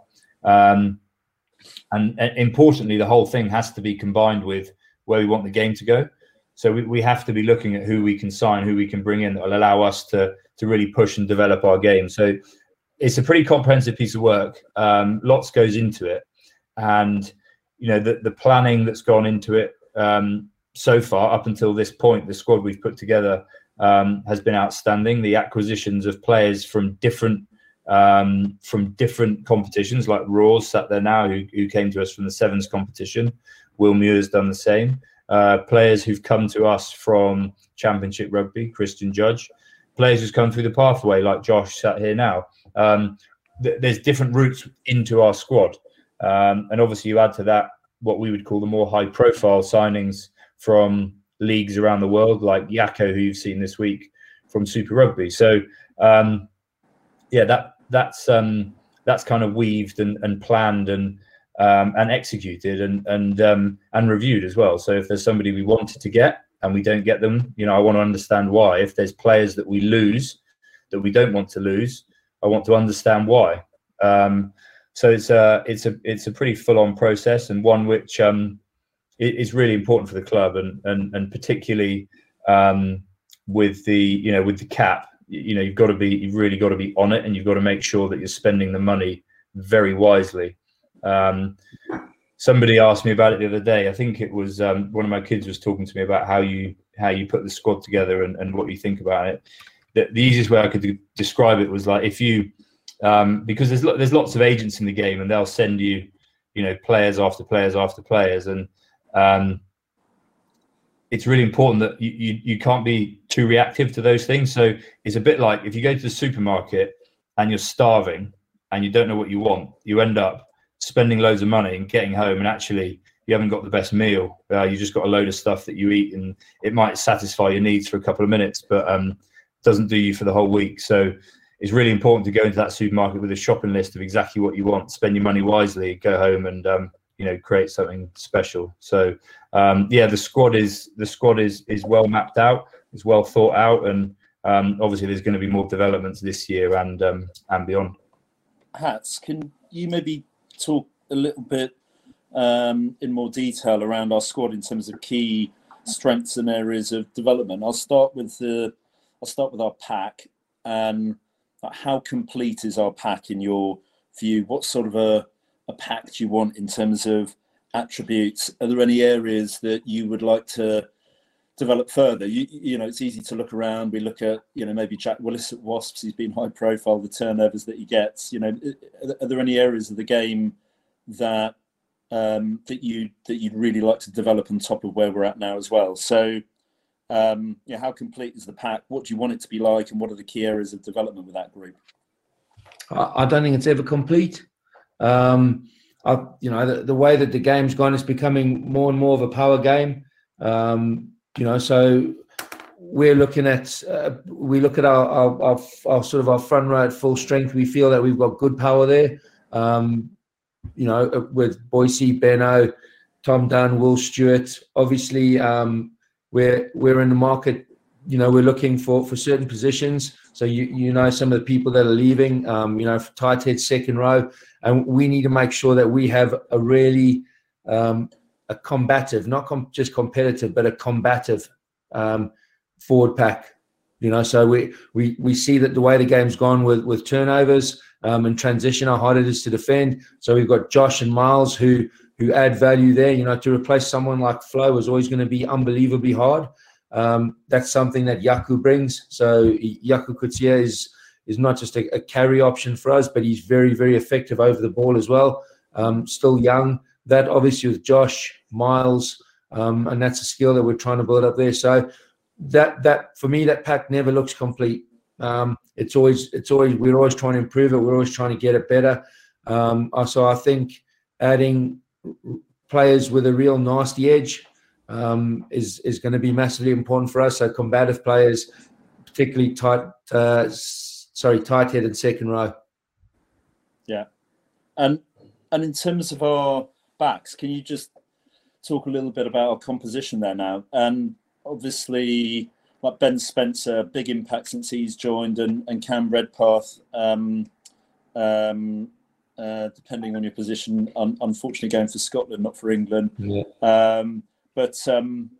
And, and, importantly, the whole thing has to be combined with where we want the game to go. So we, we have to be looking at who we can sign, who we can bring in that will allow us to to really push and develop our game. So it's a pretty comprehensive piece of work. Um, lots goes into it, and you know the the planning that's gone into it um, so far up until this point, the squad we've put together um, has been outstanding. The acquisitions of players from different um, from different competitions, like Raws sat there now, who, who came to us from the Sevens competition. Will Muir's done the same. Uh, players who've come to us from Championship Rugby, Christian Judge. Players who've come through the pathway, like Josh sat here now. Um, th- there's different routes into our squad, um, and obviously you add to that what we would call the more high-profile signings from leagues around the world, like Jaco, who you've seen this week from Super Rugby. So, um, yeah, that that's um, that's kind of weaved and, and planned and um, and executed and and um, and reviewed as well. So, if there's somebody we wanted to get and we don't get them, you know, I want to understand why. If there's players that we lose that we don't want to lose, I want to understand why. Um, so it's a it's a it's a pretty full on process and one which um, is really important for the club, and and and particularly um, with the you know with the cap, you know you've got to be you've really got to be on it, and you've got to make sure that you're spending the money very wisely. Um, somebody asked me about it the other day. I think it was um, one of my kids was talking to me about how you how you put the squad together and, and what you think about it. The, the easiest way I could describe it was like if you um, because there's there's lots of agents in the game and they'll send you you know players after players after players and um, it's really important that you, you, you can't be too reactive to those things. So it's a bit like if you go to the supermarket and you're starving and you don't know what you want, you end up spending loads of money and getting home and actually you haven't got the best meal. Uh, you just got a load of stuff that you eat and it might satisfy your needs for a couple of minutes, but um, doesn't do you for the whole week. So it's really important to go into that supermarket with a shopping list of exactly what you want, spend your money wisely, go home and um, you know create something special. So um, yeah, the squad is the squad is is well mapped out, it's well thought out, and um, obviously there's going to be more developments this year and um, and beyond. Hats, can you maybe talk a little bit um, in more detail around our squad in terms of key strengths and areas of development? I'll start with the I'll start with our pack. and how complete is our pack in your view? What sort of a, a pack do you want in terms of attributes? Are there any areas that you would like to develop further? You, you know, it's easy to look around. We look at, you know, maybe Jack Willis at Wasps. He's been high profile. The turnovers that he gets. You know, are there any areas of the game that um, that you that you'd really like to develop on top of where we're at now as well? So, um, yeah, how complete is the pack? What do you want it to be like, and what are the key areas of development with that group? I don't think it's ever complete. Um, I, you know, the, the, way that the game's gone, it's becoming more and more of a power game. Um, you know, so we're looking at uh, we look at our, our, our, our, sort of our front row at full strength. We feel that we've got good power there. Um, you know, uh, with Boise, Beno, Tom Dunn, Will Stuart. Obviously, um, we're we're in the market. You know, we're looking for for certain positions. So you you know some of the people that are leaving. Um, you know, tight head second row, and we need to make sure that we have a really um, a combative, not com- just competitive, but a combative um, forward pack. You know, so we, we we see that the way the game's gone with with turnovers um, and transition, how hard it is to defend. So we've got Josh and Miles who who add value there. You know, to replace someone like Flo is always going to be unbelievably hard. Um, that's something that Jaco brings. So Jaco Coetzee is is not just a, a, carry option for us, but he's very very effective over the ball as well. Um, still young. That obviously with Josh Miles, um, and that's a skill that we're trying to build up there. So that that for me, that pack never looks complete. Um, it's always it's always we're always trying to improve it. We're always trying to get it better. Um, so I think adding players with a real nasty edge um, is is going to be massively important for us. So combative players, particularly tight, uh, sorry, tight head and second row. Yeah, and and in terms of our backs, can you just talk a little bit about our composition there now? And obviously, like Ben Spencer, big impact since he's joined, and, and Cam Redpath, um, um, uh, depending on your position, un- unfortunately going for Scotland, not for England. Yeah. Um, but um,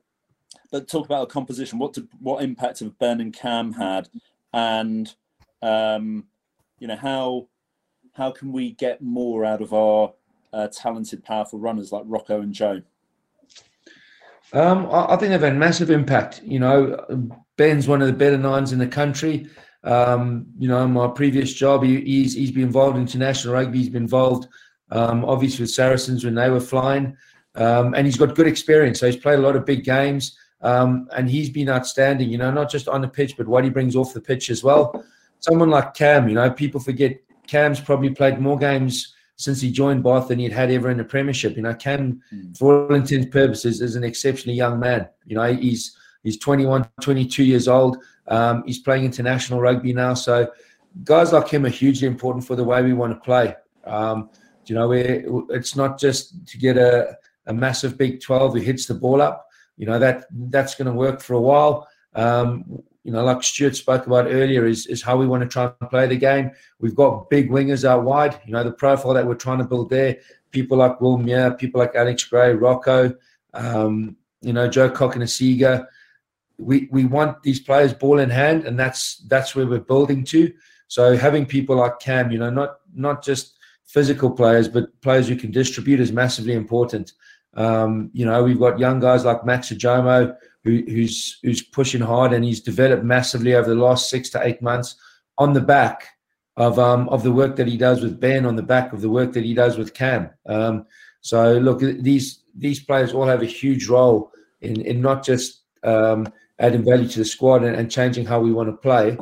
but talk about our composition. What did, what impact have Ben and Cam had, and um, you know how how can we get more out of our uh, talented, powerful runners like Rocco and Joe? Um, I, I, think they've had massive impact. You know, Ben's one of the better nines in the country. Um, you know, my previous job, he, he's he's been involved in international rugby. He's been involved, um, obviously, with Saracens when they were flying, um, and he's got good experience. So he's played a lot of big games, um, and he's been outstanding. You know, not just on the pitch, but what he brings off the pitch as well. Someone like Cam, you know, people forget Cam's probably played more games since he joined Bath than he'd had ever in the Premiership. You know, Cam, mm. for all intents and purposes, is an exceptionally young man. You know, he's he's 21, 22 years old. Um, he's playing international rugby now. So guys like him are hugely important for the way we want to play. Um, you know, it's not just to get a, a massive big 12 who hits the ball up. You know, that that's going to work for a while. Um, you know, like Stuart spoke about earlier, is, is how we want to try and play the game. We've got big wingers out wide. You know, the profile that we're trying to build there, people like Will Muir, people like Alex Gray, Rocco, um, you know, Joe Cokanasiga. We we want these players ball in hand, and that's that's where we're building to. So having people like Cam, you know, not not just physical players, but players who can distribute is massively important. Um, you know, we've got young guys like Max Ojomoh, who, who's who's pushing hard and he's developed massively over the last six to eight months on the back of um, of the work that he does with Ben, on the back of the work that he does with Cam. Um, so look, these these players all have a huge role in in not just um, adding value to the squad and, and, changing how we want to play,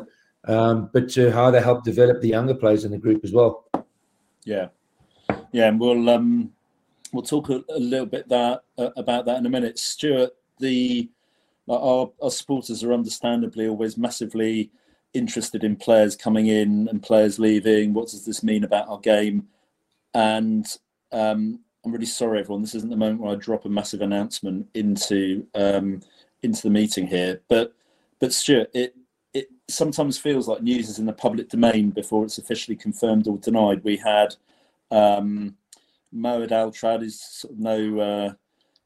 um, but to how they help develop the younger players in the group as well. Yeah, yeah, and we'll um, we'll talk a, a little bit that uh, about that in a minute. Stuart, the our, our supporters are understandably always massively interested in players coming in and players leaving. What does this mean about our game? And um, I'm really sorry, everyone. This isn't the moment where I drop a massive announcement into um, into the meeting here. But but Stuart, it it sometimes feels like news is in the public domain before it's officially confirmed or denied. We had um, Mohed Altrad is sort of no uh,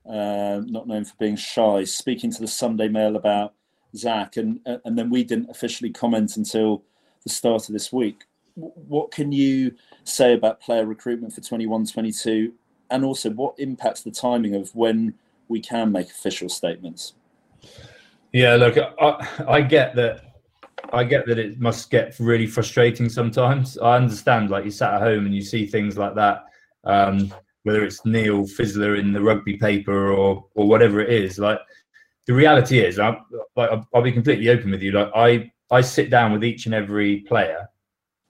uh, not known for being shy, speaking to the Sunday Mail about Zach, and and then we didn't officially comment until the start of this week. What can you say about player recruitment for 21 22? And also, what impacts the timing of when we can make official statements? Yeah, look, I, I get that. I get that it must get really frustrating sometimes. I understand, like you sat at home and you see things like that, um, whether it's Neil Fissler in the rugby paper or or whatever it is. Like the reality is, i like, I'll be completely open with you. Like I I sit down with each and every player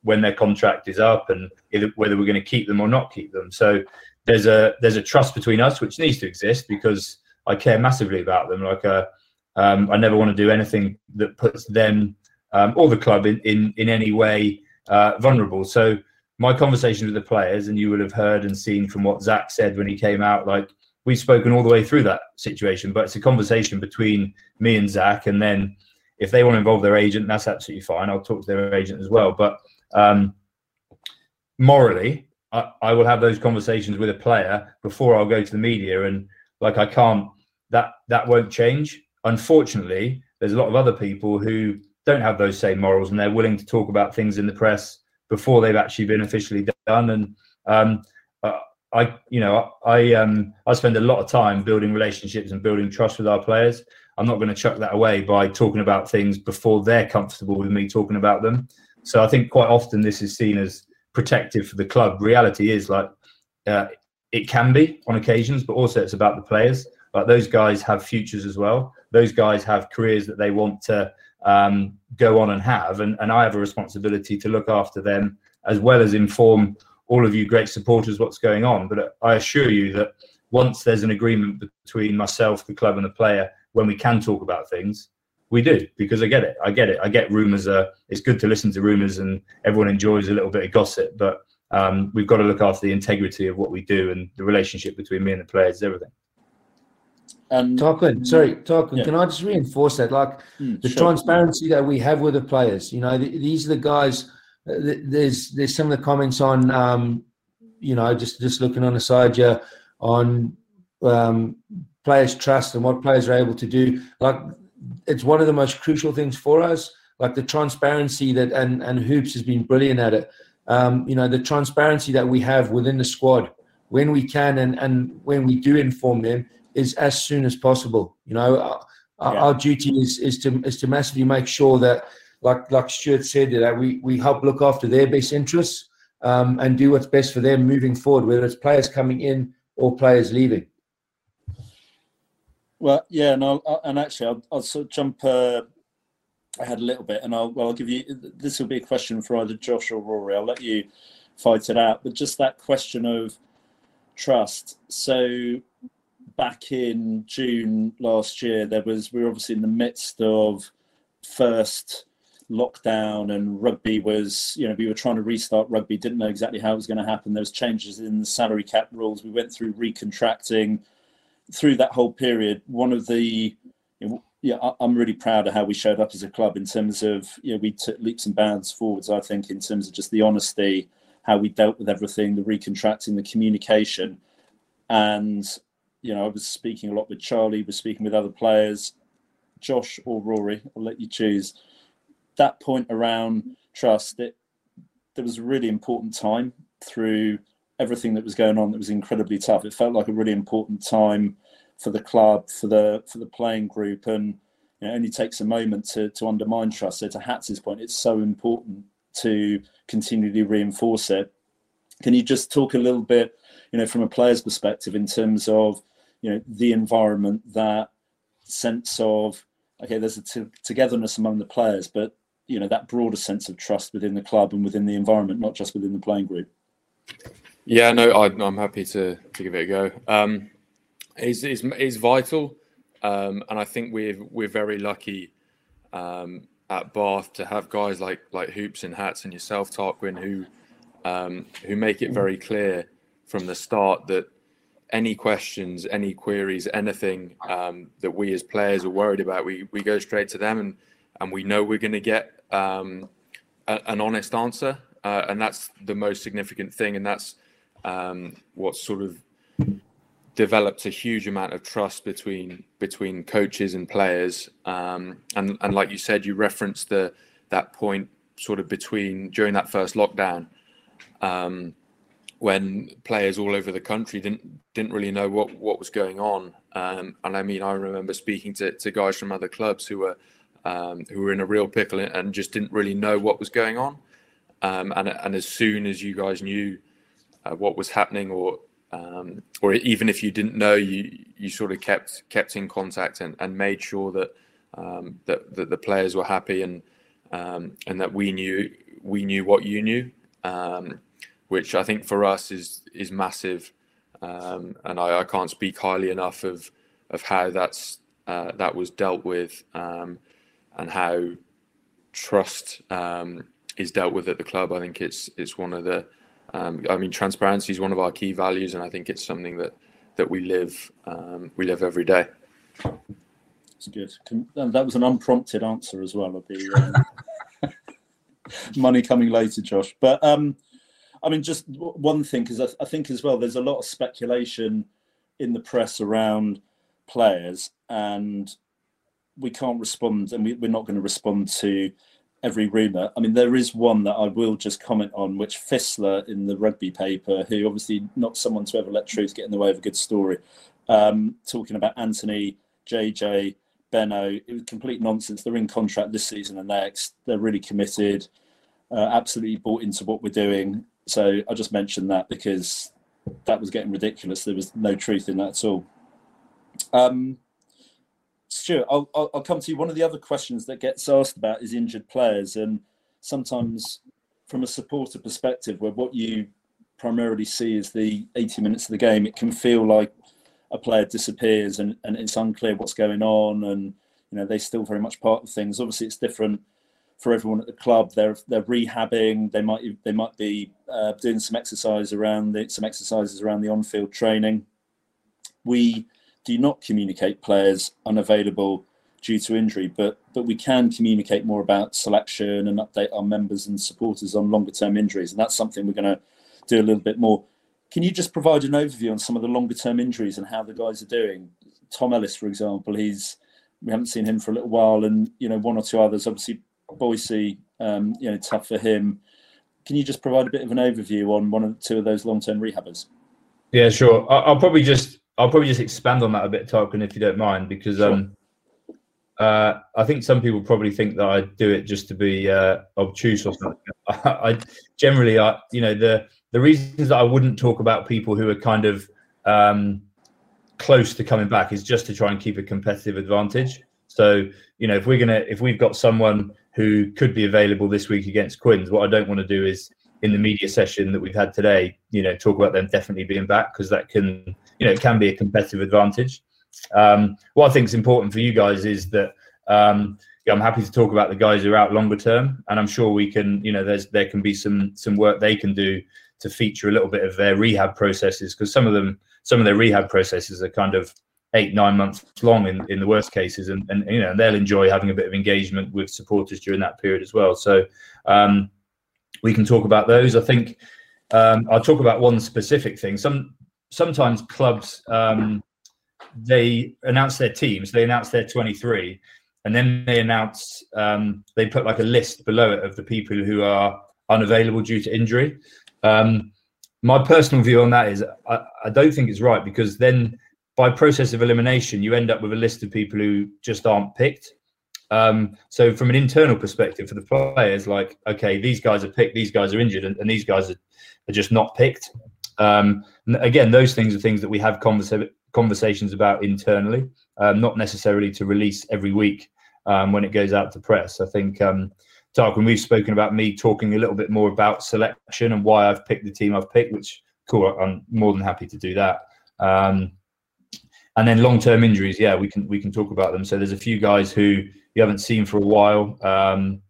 when their contract is up and whether we're going to keep them or not keep them. So there's a there's a trust between us which needs to exist because I care massively about them. Like uh, um, I never want to do anything that puts them um, or the club in in, in any way uh, vulnerable. So my conversations with the players, and you will have heard and seen from what Zach said when he came out, like we've spoken all the way through that situation, but it's a conversation between me and Zach, and then if they want to involve their agent, that's absolutely fine. I'll talk to their agent as well. But um, morally, I, I, will have those conversations with a player before I'll go to the media, and like I can't that that won't change. Unfortunately, there's a lot of other people who don't have those same morals, and they're willing to talk about things in the press before they've actually been officially done. And um, uh, I, you know, I um, I spend a lot of time building relationships and building trust with our players. I'm not going to chuck that away by talking about things before they're comfortable with me talking about them. So I think quite often this is seen as protective for the club. Reality is like uh, it can be on occasions, but also it's about the players. Like those guys have futures as well. Those guys have careers that they want to um, go on and have, and, and I have a responsibility to look after them as well as inform all of you great supporters what's going on. But I assure you that once there's an agreement between myself, the club, and the player, when we can talk about things, we do because I get it. I get it. I get rumors. Are, it's good to listen to rumors, and everyone enjoys a little bit of gossip. But um, we've got to look after the integrity of what we do and the relationship between me and the players. Everything. And Tarquin, sorry, Tarquin, yeah. can I just reinforce that? Like mm, the sure. transparency that we have with the players. You know, the, these are the guys. Uh, there's there's some of the comments on, um, you know, just just looking on the side, yeah, on um, players' trust and what players are able to do. Like it's one of the most crucial things for us. Like the transparency that and and hoops has been brilliant at it. Um, you know, the transparency that we have within the squad when we can and and when we do inform them is as soon as possible. You know, our, yeah. our duty is is to is to massively make sure that, like like Stuart said, that we we help look after their best interests um, and do what's best for them moving forward, whether it's players coming in or players leaving. Well, yeah, and I'll, and actually, I'll, I'll sort of jump uh, ahead a little bit, and I'll well, I'll give you. This will be a question for either Josh or Rory. I'll let you fight it out, but just that question of trust. So back in June last year, there was we were obviously in the midst of first lockdown and rugby was you know we were trying to restart rugby didn't know exactly how it was going to happen. There was changes in the salary cap rules. We went through recontracting through that whole period. One of the you know, yeah i'm really proud of how we showed up as a club in terms of you know we took leaps and bounds forwards i think in terms of just the honesty how we dealt with everything the recontracting the communication. And you know, I was speaking a lot with Charlie, was speaking with other players, Josh or Rory, I'll let you choose. That point around trust, it, there was a really important time through everything that was going on that was incredibly tough. It felt like a really important time for the club, for the for the playing group, and you know, it only takes a moment to to undermine trust. So to Hatz's point, it's so important to continually reinforce it. Can you just talk a little bit, you know, from a player's perspective in terms of you know the environment that sense of okay there's a t- togetherness among the players but you know that broader sense of trust within the club and within the environment not just within the playing group. Yeah no I, am happy to, to give it a go. Um is is is vital um and i think we're we're very lucky um at bath to have guys like like hoops and hats and yourself tarquin who um who make it very clear from the start that any questions, any queries, anything um, that we as players are worried about, we, we go straight to them and, and we know we're going to get um, a, an honest answer. Uh, and that's the most significant thing. And that's um, what sort of developed a huge amount of trust between between coaches and players. Um, and, and like you said, you referenced the that point sort of between during that first lockdown, um, when players all over the country didn't didn't really know what what was going on. Um, and I mean, I remember speaking to, to guys from other clubs who were um, who were in a real pickle and just didn't really know what was going on. Um, and and as soon as you guys knew uh, what was happening, or um, or even if you didn't know, you you sort of kept kept in contact and, and made sure that um, that that the players were happy and um, and that we knew we knew what you knew, which I think for us is is massive. Um, and I, I, can't speak highly enough of of how that's uh, that was dealt with um, and how trust is dealt with at the club. I think it's it's one of the um, I mean, transparency is one of our key values, and I think it's something that that we live um, we live every day. That's good. That was an unprompted answer as well of the um, money coming later, Josh. But um, I mean, just one thing because I, think as well, there's a lot of speculation in the press around players, and we can't respond, and we, we're not going to respond to every rumour. I mean, there is one that I will just comment on, which Fissler in the rugby paper, who obviously not someone to ever let truth get in the way of a good story, um, talking about Anthony, JJ, Beno. It was complete nonsense. They're in contract this season and next. They're really committed, uh, absolutely bought into what we're doing. So I just mentioned that because that was getting ridiculous. There was no truth in that at all. Um, Stuart, I'll, I'll, I'll come to you. One of the other questions that gets asked about is injured players, and sometimes from a supporter perspective, where what you primarily see is the 80 minutes of the game, it can feel like a player disappears and, and it's unclear what's going on, and you know they're still very much part of things. Obviously, it's different for everyone at the club. They're they're rehabbing. They might they might be uh, doing some exercise around the, some exercises around the on-field training. We do not communicate players unavailable due to injury, but but we can communicate more about selection and update our members and supporters on longer term injuries, and that's something we're going to do a little bit more. Can you just provide an overview on some of the longer term injuries and how the guys are doing? Tom Ellis, for example, he's we haven't seen him for a little while, and you know one or two others. Obviously, Boise, um, you know, tough for him. Can you just provide a bit of an overview on one or two of those long term rehabbers? Yeah, sure. I'll probably just I'll probably just expand on that a bit, Tarquin, if you don't mind, because sure. um, uh, I think some people probably think that I do it just to be uh, obtuse or something. I, I, generally, I you know the the reasons that I wouldn't talk about people who are kind of um, close to coming back is just to try and keep a competitive advantage. So you know, if we're gonna if we've got someone who could be available this week against Quins, what I don't want to do is in the media session that we've had today, you know, talk about them definitely being back because that can you know, it can be a competitive advantage. Um, what I think is important for you guys is that um, yeah, I'm happy to talk about the guys who are out longer term, and I'm sure we can, you know, there's there can be some some work they can do to feature a little bit of their rehab processes because some of them, some of their rehab processes are kind of eight nine months long in, in the worst cases, and and you know they'll enjoy having a bit of engagement with supporters during that period as well. So um, we can talk about those. I think um, I'll talk about one specific thing. Some sometimes clubs um, they announce their teams, they announce their 23, and then they announce um, they put like a list below it of the people who are unavailable due to injury. Um, my personal view on that is I, I, don't think it's right because then by process of elimination you end up with a list of people who just aren't picked. Um, so from an internal perspective for the players, like okay, these guys are picked, these guys are injured, and, and these guys are, are just not picked. Um, again, those things are things that we have conversa- conversations about internally, um, not necessarily to release every week um, when it goes out to press. I think, um, Tarquin, we've spoken about me talking a little bit more about selection and why I've picked the team I've picked, which cool, I'm more than happy to do that. Um, and then long-term injuries, yeah, we can we can talk about them. So there's a few guys who you haven't seen for a while. Um,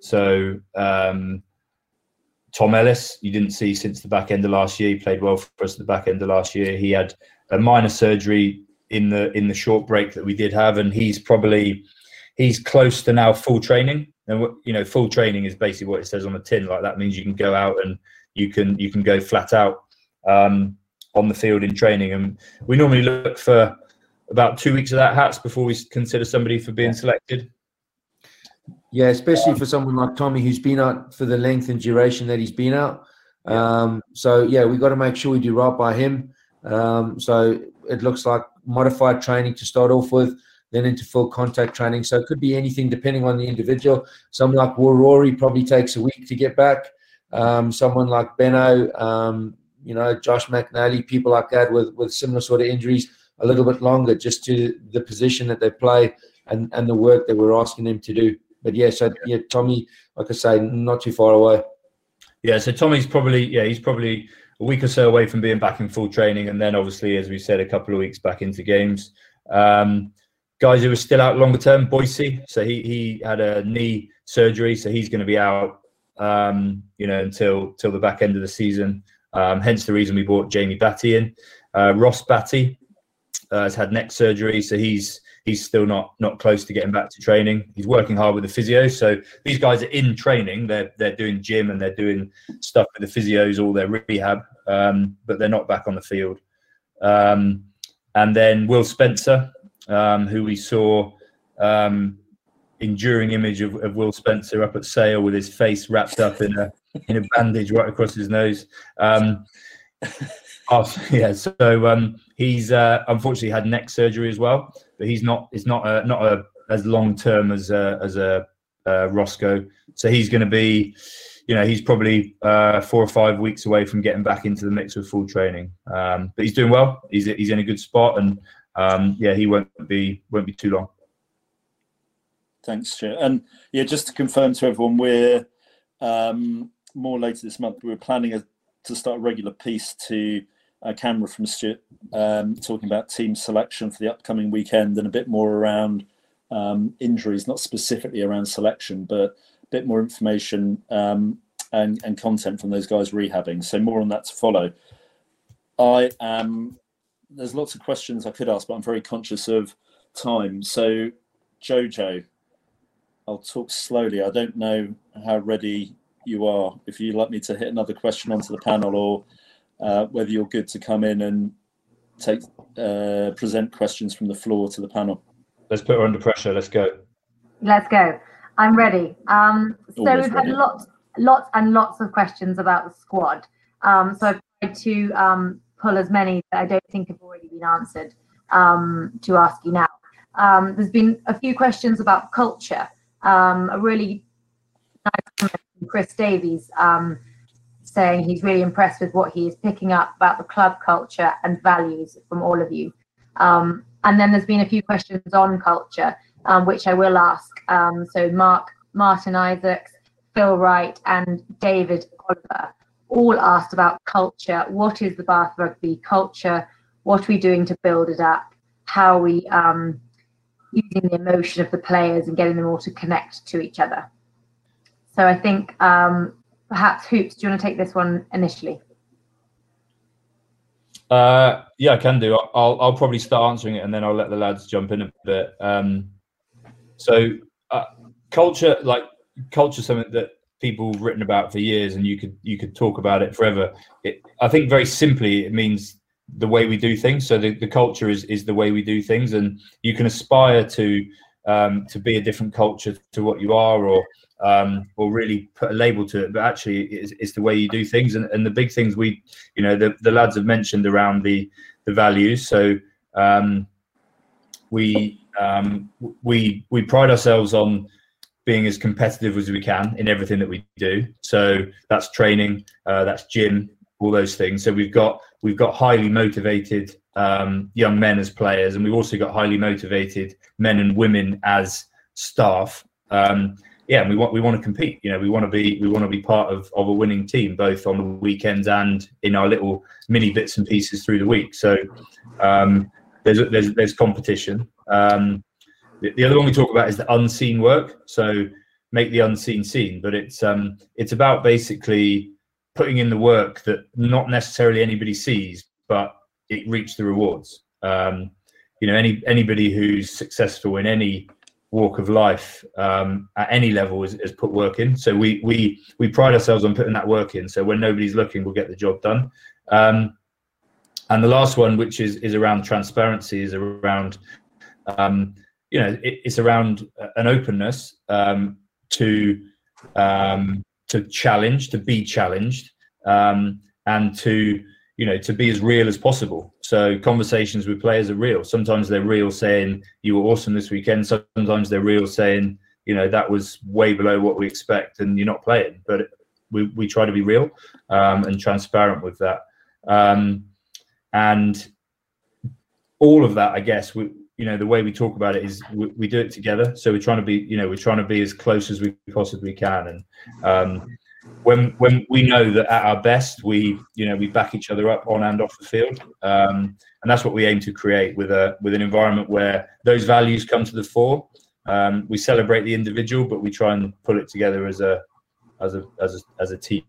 so um, Tom Ellis, you didn't see since the back end of last year. He played well for us at the back end of last year. He had a minor surgery in the in the short break that we did have, and he's probably he's close to now full training. And you know, full training is basically what it says on the tin. Like that means you can go out and you can you can go flat out um, on the field in training. And we normally look for about two weeks of that hats before we consider somebody for being selected. Yeah, especially for someone like Tommy who's been out for the length and duration that he's been out. Um, so yeah, we've got to make sure we do right by him. Um, so it looks like modified training to start off with, then into full contact training. So it could be anything depending on the individual. Someone like Rory probably takes a week to get back. Um, someone like Beno, um, you know, Josh McNally, people like that with with similar sort of injuries, a little bit longer, just to the position that they play and and the work that we're asking them to do. But yeah, so yeah, Tommy, like I say, not too far away. Yeah, so Tommy's probably yeah he's probably a week or so away from being back in full training, and then obviously, as we said, a couple of weeks back into games. Um, guys who are still out longer term, Boise. So he he had a knee surgery, so he's going to be out, um, you know, until till the back end of the season. Um, hence the reason we brought Jamie Bhatti in. Uh, Ross Batty uh, has had neck surgery, so he's he's still not not close to getting back to training. He's working hard with the physio. So these guys are in training. They're they're doing gym and they're doing stuff with the physios, all their rehab, um, but they're not back on the field. Um, and then Will Spencer, um, who we saw um, enduring image of, of, Will Spencer up at Sale with his face wrapped up in a in a bandage right across his nose. Um, oh, yeah, so um, he's uh, unfortunately had neck surgery as well but he's not. It's not a, not a as long term as a, as a uh, Roscoe. So he's going to be, you know, he's probably uh, four or five weeks away from getting back into the mix with full training. Um, but he's doing well. He's he's in a good spot, and um, yeah, he won't be won't be too long. Thanks, Stuart. And yeah, just to confirm to everyone, we're um, more later this month. We're planning a, to start a regular piece to a camera from Stuart um, talking about team selection for the upcoming weekend and a bit more around um, injuries, not specifically around selection, but a bit more information um, and, and content from those guys rehabbing. So more on that to follow. I am. There's lots of questions I could ask, but I'm very conscious of time. So, Jojo, I'll talk slowly. I don't know how ready you are. If you'd like me to hit another question onto the panel or uh, whether you're good to come in and take uh, present questions from the floor to the panel. Let's put her under pressure. Let's go. Let's go. I'm ready. Um, so Always we've ready. had lots, lots and lots of questions about the squad. Um, so I've tried to um, pull as many that I don't think have already been answered um, to ask you now. Um, there's been a few questions about culture. Um, a really nice comment from Chris Davies saying he's really impressed with what he is picking up about the club culture and values from all of you. Um, and then there's been a few questions on culture, um, which I will ask. Um, so Mark, Martin Isaacs, Phil Wright, and David Oliver all asked about culture. What is the Bath Rugby culture? What are we doing to build it up? How are we um, using the emotion of the players and getting them all to connect to each other? So I think um, perhaps hoops do you want to take this one initially? Uh, yeah i can do. I'll i'll probably start answering it and then i'll let the lads jump in a bit. Um, so uh, culture like culture something that people written about for years and you could you could talk about it forever. It, i think very simply it means the way we do things. So the, the culture is is the way we do things and you can aspire to um, to be a different culture to what you are or um, or really put a label to it, but actually it's, it's, the way you do things. And, and the big things we, you know, the, the lads have mentioned around the the values. So um, we um, we we pride ourselves on being as competitive as we can in everything that we do. So that's training, uh, that's gym, all those things. So we've got we've got highly motivated um, young men as players, and we've also got highly motivated men and women as staff. Um, yeah, we want we want to compete. You know, we want to be we want to be part of, of a winning team, both on the weekends and in our little mini bits and pieces through the week. So um, there's there's there's competition. Um, the, the, other one we talk about is the unseen work. So make the unseen seen, but it's um, it's about basically putting in the work that not necessarily anybody sees, but it reaps the rewards. Um, you know, any anybody who's successful in any walk of life um, at any level is, has, put work in. So we we we pride ourselves on putting that work in. So when nobody's looking, we'll get the job done. Um, and the last one, which is is around transparency, is around um, you know it, it's around an openness um, to um, to challenge, to be challenged, um, and to you know to be as real as possible. So conversations with players are real. Sometimes they're real, saying you were awesome this weekend. Sometimes they're real, saying you know that was way below what we expect, and you're not playing. But we we try to be real um, and transparent with that. Um, and all of that, I guess, we, you know, the way we talk about it is we, we, do it together. So we're trying to be, you know, we're trying to be as close as we possibly can. And um, when when we know that at our best, we, you know, we back each other up on and off the field. Um, and that's what we aim to create with a with an environment where those values come to the fore. Um, we celebrate the individual, but we try and pull it together as a as a as a, as a team.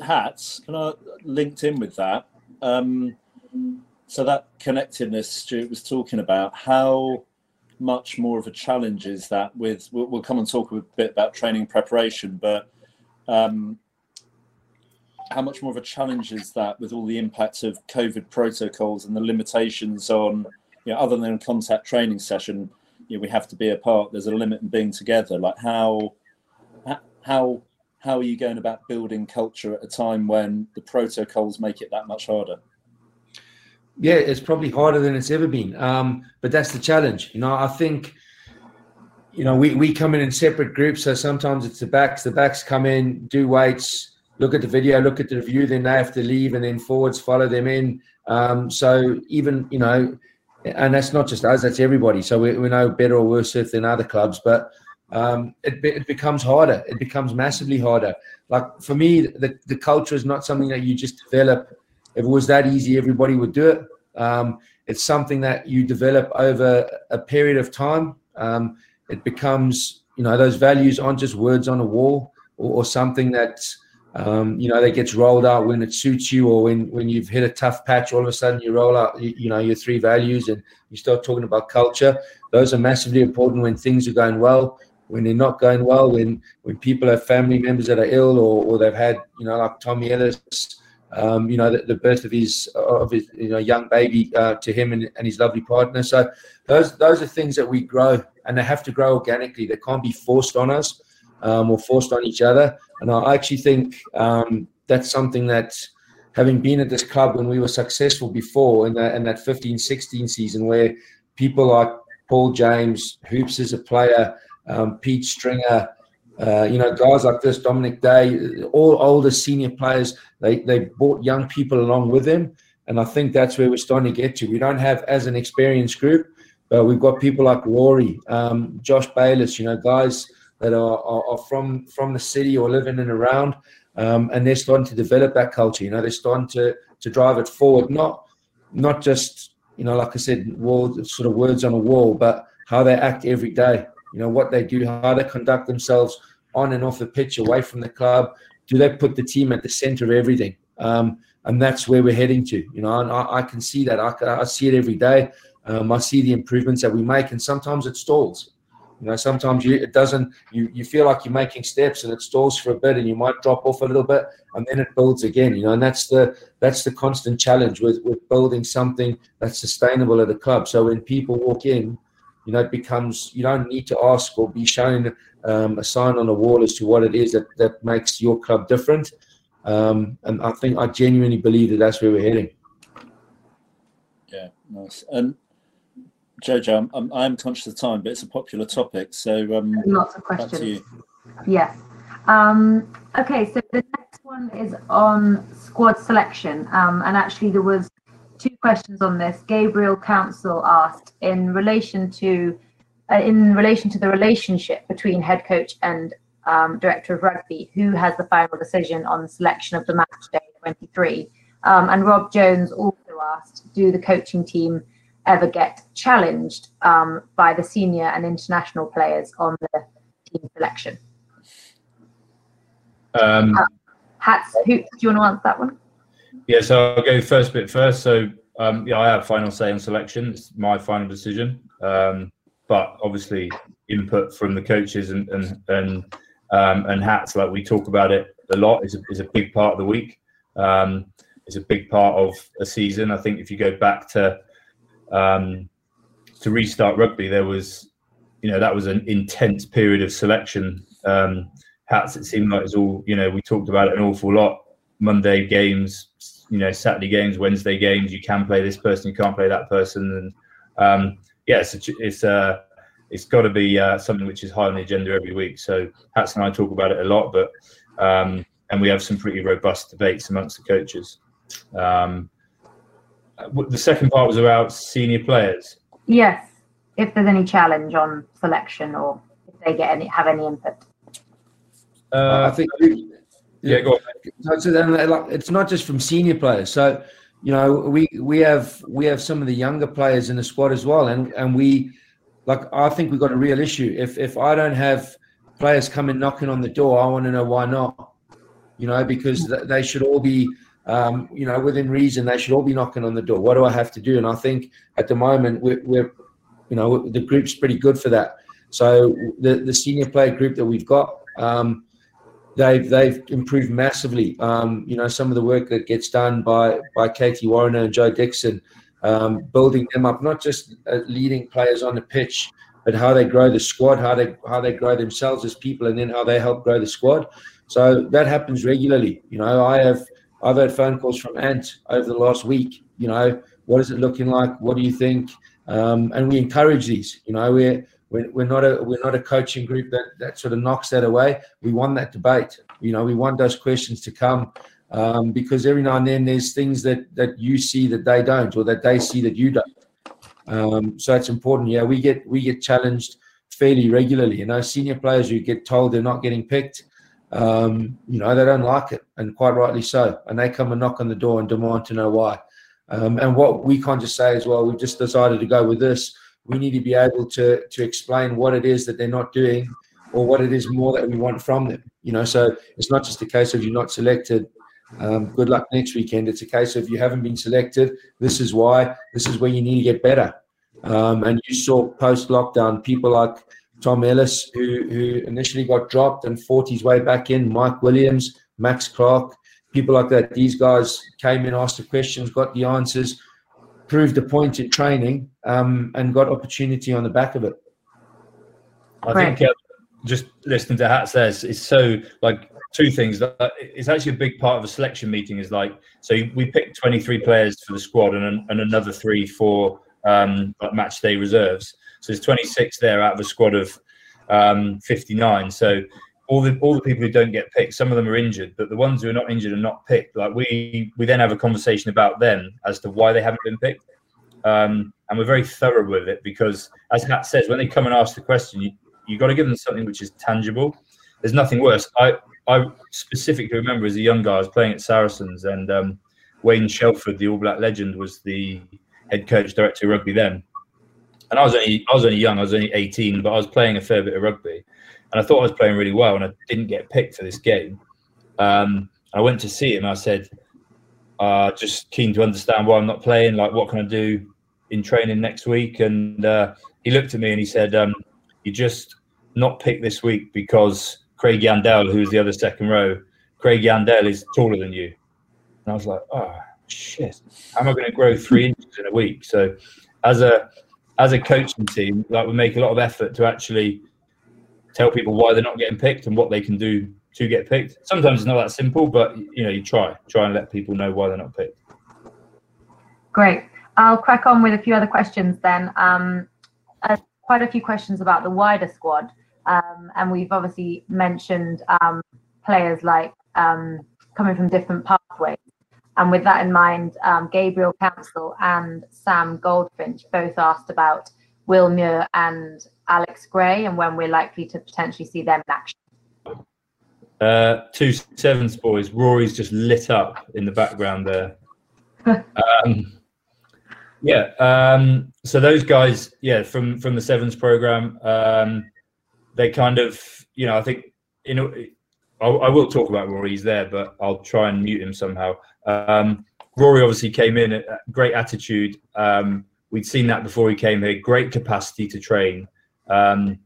Hats, can I linked in with that? Um, so that connectedness Stuart was talking about, how much more of a challenge is that with we'll, we'll come and talk a bit about training preparation, but um, how much more of a challenge is that with all the impacts of COVID protocols and the limitations on, you know, other than a contact training session, you know, we have to be apart. There's a limit in being together. Like how, how, how are you going about building culture at a time when the protocols make it that much harder? Yeah, it's probably harder than it's ever been. Um, but that's the challenge. You know, I think, you know, we, we come in in separate groups. So sometimes it's the backs. The backs come in, do weights, look at the video, look at the review, then they have to leave, and then forwards follow them in. Um, so even, you know, and that's not just us, that's everybody. So we, we know better or worse than other clubs. But um, it, it becomes harder. It becomes massively harder. Like for me, the, the culture is not something that you just develop if it was that easy, everybody would do it. Um, it's something that you develop over a period of time. Um, it becomes, you know, those values aren't just words on a wall or, or something that, um, you know, that gets rolled out when it suits you or when, when you've hit a tough patch, all of a sudden you roll out, you, you know, your three values and you start talking about culture. Those are massively important when things are going well when they're not going well, when when people have family members that are ill or, or they've had, you know, like Tommy Ellis, um, you know, the, the, birth of his of his you know young baby uh, to him and, and his lovely partner. So those those are things that we grow, and they have to grow organically. They can't be forced on us um, or forced on each other. And I actually think um, that's something that having been at this club when we were successful before in that in that 15-16 season where people like Paul James, Hoops as a player, um, Pete Stringer, uh, you know, guys like this, Dominic Day, all older senior players, they, they brought young people along with them. And I think that's where we're starting to get to. We don't have as an experienced group, but we've got people like Rory, um, Josh Bayliss, you know, guys that are, are, are, from, from the city or living in and around. Um, and they're starting to develop that culture. You know, they're starting to, to drive it forward, not not just, you know, like I said, sort of words on a wall, but how they act every day you know what they do, how they conduct themselves on and off the pitch, away from the club. Do they put the team at the center of everything? Um, and that's where we're heading to. You know, and I, I can see that. I, I, see it every day. Um, I see the improvements that we make, and sometimes it stalls. You know, sometimes you, it doesn't. You you feel like you're making steps, and it stalls for a bit, and you might drop off a little bit, and then it builds again. You know, and that's the that's the constant challenge with with building something that's sustainable at the club. So when people walk in, you know, it becomes you don't need to ask or be shown um, a sign on the wall as to what it is that, that makes your club different. Um, and I think I genuinely believe that that's where we're heading. Yeah, nice. And Jojo, I'm, I'm, I'm conscious of time, but it's a popular topic. So um, lots of questions. Yes. Um, okay, so the next one is on squad selection, um, and actually there was two questions on this. Gabriel Council asked in relation to uh, in relation to the relationship between head coach and um, director of rugby, who has the final decision on the selection of the match day 23. Um, and Rob Jones also asked, do the coaching team ever get challenged um, by the senior and international players on the team selection? Um, uh, Hats, who, do you want to answer that one? Yeah, so I'll go first bit first. So um, yeah, I have final say on selection. It's my final decision. Um, but obviously input from the coaches and and and, um, and hats like we talk about it a lot is a, is a big part of the week. Um, it's a big part of a season. I think if you go back to um, to restart rugby, there was you know that was an intense period of selection. Um, hats it seemed like it was all you know we talked about it an awful lot. Monday games, you know Saturday games, Wednesday games. You can play this person, you can't play that person, and um, yeah, it's it's uh, it's got to be uh, something which is high on the agenda every week. So Hats and I talk about it a lot, but um, and we have some pretty robust debates amongst the coaches. Um, the second part was about senior players. Yes, if there's any challenge on selection or if they get any have any input. Uh, I think. Yeah, go on. So then, like, it's not just from senior players. So, you know, we we have we have some of the younger players in the squad as well, and and we, like, I think we've got a real issue. If if I don't have players coming knocking on the door, I want to know why not. You know, because they should all be um, you know, within reason, they should all be knocking on the door. What do I have to do? And I think at the moment we're, we're you know, the group's pretty good for that. So the the senior player group that we've got, um, they've they've improved massively. Um, you know, some of the work that gets done by by Katie Warner and Joe Dixon, um, building them up, not just uh, leading players on the pitch, but how they grow the squad, how they how they grow themselves as people, and then how they help grow the squad. So that happens regularly. You know, I have I've had phone calls from Ant over the last week. You know, what is it looking like? What do you think? Um, and we encourage these. You know, we're, we're we're not a we're not a coaching group that that sort of knocks that away. We want that debate. You know, we want those questions to come um, because every now and then there's things that that you see that they don't, or that they see that you don't. Um, so it's important. Yeah, we get we get challenged fairly regularly. You know, senior players who get told they're not getting picked um, you know, they don't like it, and quite rightly so. And they come and knock on the door and demand to know why. Um, and what we can't just say is, well, we've just decided to go with this. We need to be able to to explain what it is that they're not doing, or what it is more that we want from them. You know, so it's not just a case of you're not selected. Um, good luck next weekend. It's a case of you haven't been selected. This is why. This is where you need to get better. Um, and you saw post lockdown people like Tom Ellis, who, who initially got dropped and fought his way back in, Mike Williams, Max Clark, people like that. These guys came in, asked the questions, got the answers, proved a point in training, um, and got opportunity on the back of it. I think uh, just listening to Hat says it's so like two things. That it's actually a big part of a selection meeting. Is like so we picked 23 players for the squad and, and another three for um, like match day reserves. So there's 26 there out of a squad of um, 59. So all the all the people who don't get picked, some of them are injured, but the ones who are not injured and not picked, like we we then have a conversation about them as to why they haven't been picked. Um, and we're very thorough with it because, as Hat says, when they come and ask the question, you you got to give them something which is tangible. There's nothing worse. I I specifically remember as a young guy, I was playing at Saracens, and um, Wayne Shelford, the All Black legend, was the head coach director of rugby then and I was only I was only young. I was only 18, but I was playing a fair bit of rugby, and I thought I was playing really well, and I didn't get picked for this game. Um, I went to see him. I said, uh, "Just keen to understand why I'm not playing. Like, what can I do in training next week?" And uh, he looked at me and he said, um, "You just not picked this week because Craig Yandell, who's the other second row, Craig Yandell is taller than you." And I was like, "Oh shit! How am I going to grow three inches in a week?" So, as a as a coaching team, like we make a lot of effort to actually tell people why they're not getting picked and what they can do to get picked. Sometimes it's not that simple, but you know, you try, try and let people know why they're not picked. Great. I'll crack on with a few other questions then. Um, uh, quite a few questions about the wider squad, um, and we've obviously mentioned um, players like um, coming from different pathways. And with that in mind, um, Gabriel Council and Sam Goldfinch both asked about Will Muir and Alex Gray and when we're likely to potentially see them in action. Uh, two sevens boys. Rory's just lit up in the background there. um, yeah. Um, so those guys, yeah, from from the sevens program, um, they kind of, you know, I think, you know, I will talk about Rory's there, but I'll try and mute him somehow. Um, Rory obviously came in at great attitude. Um, we'd seen that before he came here. Great capacity to train um,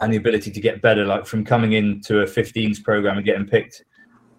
and the ability to get better. Like from coming into a 15s program and getting picked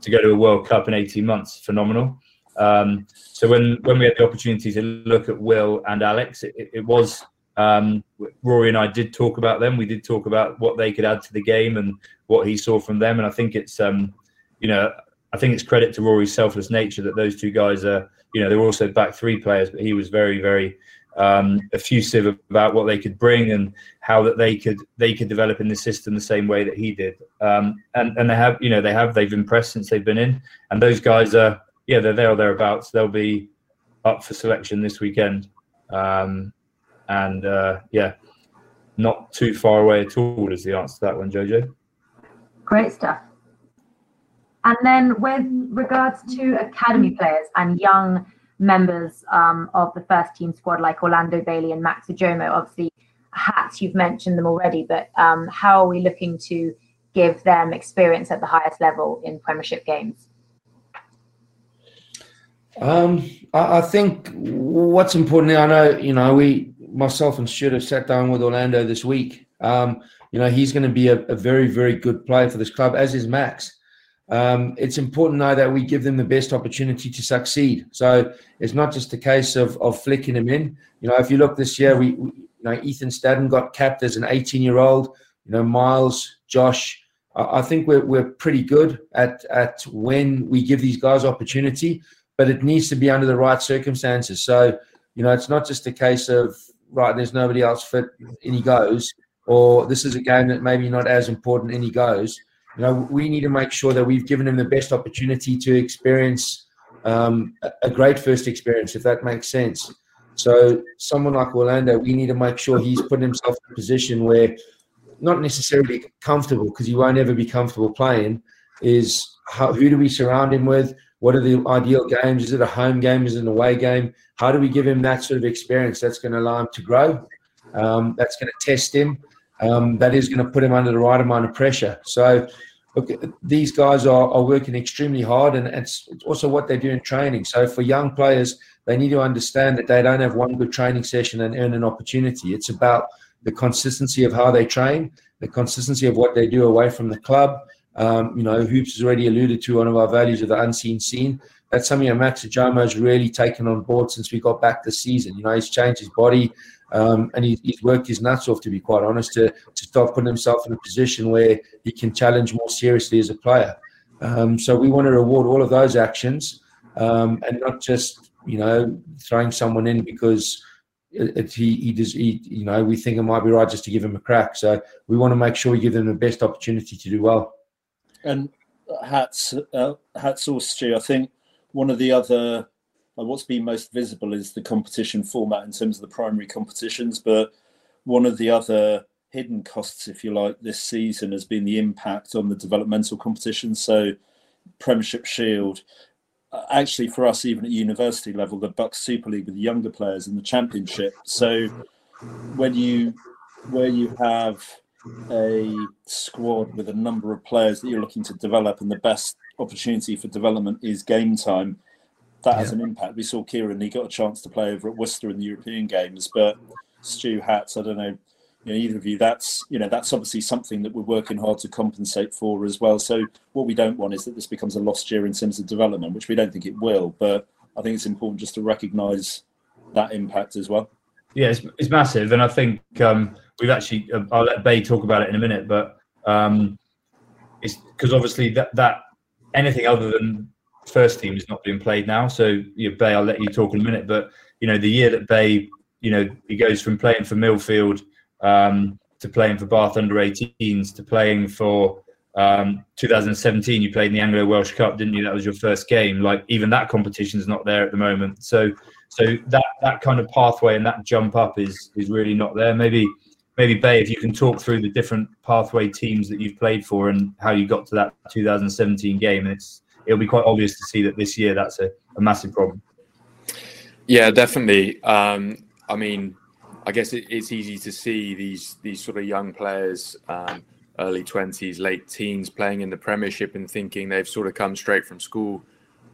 to go to a World Cup in 18 months, phenomenal. Um, so when when we had the opportunity to look at Will and Alex, it, it was Um, Rory and I did talk about them. We did talk about what they could add to the game and what he saw from them. And I think it's, um, you know, I think it's credit to Rory's selfless nature that those two guys are, you know, they were also back three players, but he was very, very um, effusive about what they could bring and how that they could they could develop in the system the same way that he did. Um, and and they have, you know, they have they've impressed since they've been in, and those guys are, yeah, they're there or thereabouts. They'll be up for selection this weekend. Um, and uh, yeah, not too far away at all is the answer to that one, Jojo. Great stuff. And then with regards to academy players and young members um, of the first team squad like Orlando Bailey and Max Ojomoh, obviously hats, you've mentioned them already, but um, how are we looking to give them experience at the highest level in Premiership games? Um, I, I, think what's important. I know you know we myself and Stuart have sat down with Orlando this week. Um, you know he's going to be a, a, very very good player for this club, as is Max. Um, it's important though that we give them the best opportunity to succeed. So it's not just a case of of flicking them in. You know, if you look this year, we, we you know Ethan Staddon got capped as an 18 year old. You know, Miles, Josh. I, I think we're we're pretty good at at when we give these guys opportunity but it needs to be under the right circumstances. So, you know, it's not just a case of right, there's nobody else fit, and he goes, or this is a game that maybe not as important, and he goes. You know, we need to make sure that we've given him the best opportunity to experience um, a great first experience, if that makes sense. So, someone like Orlando, we need to make sure he's put himself in a position where not necessarily comfortable, because he won't ever be comfortable playing, is how, who do we surround him with? What are the ideal games? Is it a home game? Is it an away game? How do we give him that sort of experience that's going to allow him to grow? Um, that's going to test him. Um, that is going to put him under the right amount of pressure. So, look, these guys are, are working extremely hard, and it's, it's also what they do in training. So, for young players, they need to understand that they don't have one good training session and earn an opportunity. It's about the consistency of how they train, the consistency of what they do away from the club, um, you know, Hoops has already alluded to one of our values of the unseen scene. That's something that Max Ojomoh has really taken on board since we got back this season. You know, he's changed his body um, and he, he's worked his nuts off, to be quite honest, to, to start putting himself in a position where he can challenge more seriously as a player. Um, so we want to reward all of those actions um, and not just, you know, throwing someone in because it, it, he, he does, he, you know, we think it might be right just to give him a crack. So we want to make sure we give them the best opportunity to do well. And hats, uh, hats off, Stu. I think one of the other, what's been most visible is the competition format in terms of the primary competitions. But one of the other hidden costs, if you like, this season has been the impact on the developmental competitions. So, Premiership Shield, uh, actually for us, even at university level, the BUCS Super League with the younger players in the Championship. So, when you where you have a squad with a number of players that you're looking to develop, and the best opportunity for development is game time. That yeah. has an impact. We saw Kieran; he got a chance to play over at Worcester in the European games, but Stu Hats, I don't know, you know, either of you. That's you know that's obviously something that we're working hard to compensate for as well. So what we don't want is that this becomes a lost year in terms of development, which we don't think it will. But I think it's important just to recognise that impact as well. Yeah, it's, it's massive, and I think um, we've actually. Uh, I'll let Bay talk about it in a minute, but um, it's because obviously that that anything other than first team is not being played now. So you know, Bay, I'll let you talk in a minute, but you know the year that Bay, you know, he goes from playing for Millfield um, to playing for Bath under 18s to playing for um, 2017. You played in the Anglo Welsh Cup, didn't you? That was your first game. Like even that competition is not there at the moment. So so that that kind of pathway and that jump up is is really not there. Maybe maybe Bay, if you can talk through the different pathway teams that you've played for and how you got to that 2017 game. It's it'll be quite obvious to see that this year that's a, a massive problem. Yeah, definitely. Um, I mean, I guess it, it's easy to see these these sort of young players, um, early twenties, late teens, playing in the Premiership and thinking they've sort of come straight from school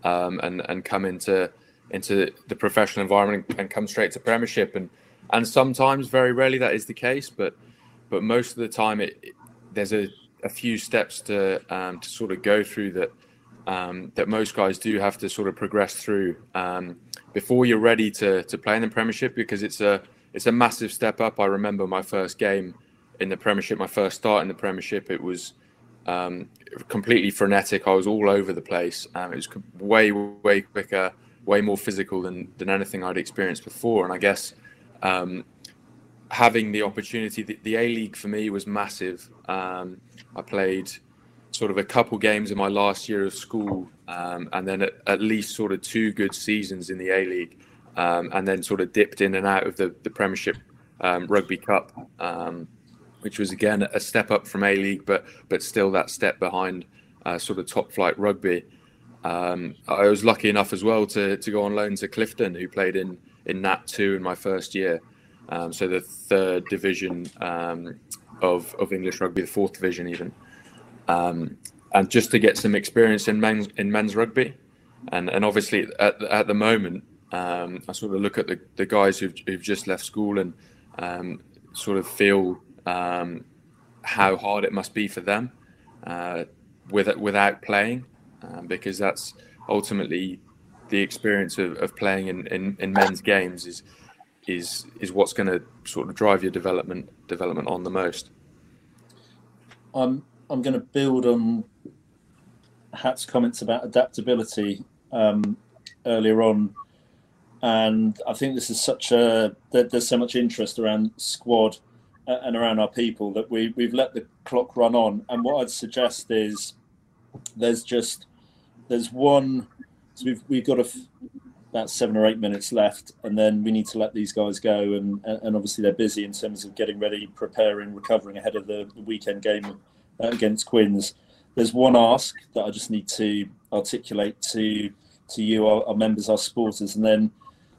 um, and and come into into the professional environment and come straight to Premiership. And and sometimes, very rarely, that is the case. But but most of the time, it, it there's a, a few steps to um, to sort of go through that um, that most guys do have to sort of progress through um, before you're ready to to play in the Premiership because it's a it's a massive step up. I remember my first game in the Premiership, my first start in the Premiership. It was um, completely frenetic. I was all over the place. Um, it was way, way quicker, way more physical than than anything I'd experienced before. And I guess um, having the opportunity, the, the, A League for me was massive. Um, I played sort of a couple games in my last year of school, um, and then at, at, least sort of two good seasons in the A League, um, and then sort of dipped in and out of the, the Premiership um, Rugby Cup, um, which was again a step up from A League, but but still that step behind uh, sort of top flight rugby. Um, I was lucky enough as well to to go on loan to Clifton, who played in in Nat two in my first year, um, so the third division of of English rugby, the fourth division even um, and just to get some experience in men's in men's rugby, and and obviously at at the moment, um, I sort of look at the, the guys who've, who've just left school and um, sort of feel um, how hard it must be for them uh, with, without playing, um, because that's ultimately the experience of, of playing in, in, in men's games is is is what's going to sort of drive your development development on the most. Um, I'm going to build on Hat's comments about adaptability um, earlier on, and I think this is such a there's so much interest around squad and around our people that we we've let the clock run on. And what I'd suggest is there's just there's one. So we've we've got a, about seven or eight minutes left, and then we need to let these guys go. And and obviously they're busy in terms of getting ready, preparing, recovering ahead of the, the weekend game uh, against Quins. There's one ask that I just need to articulate to to you, our, our members, our supporters, and then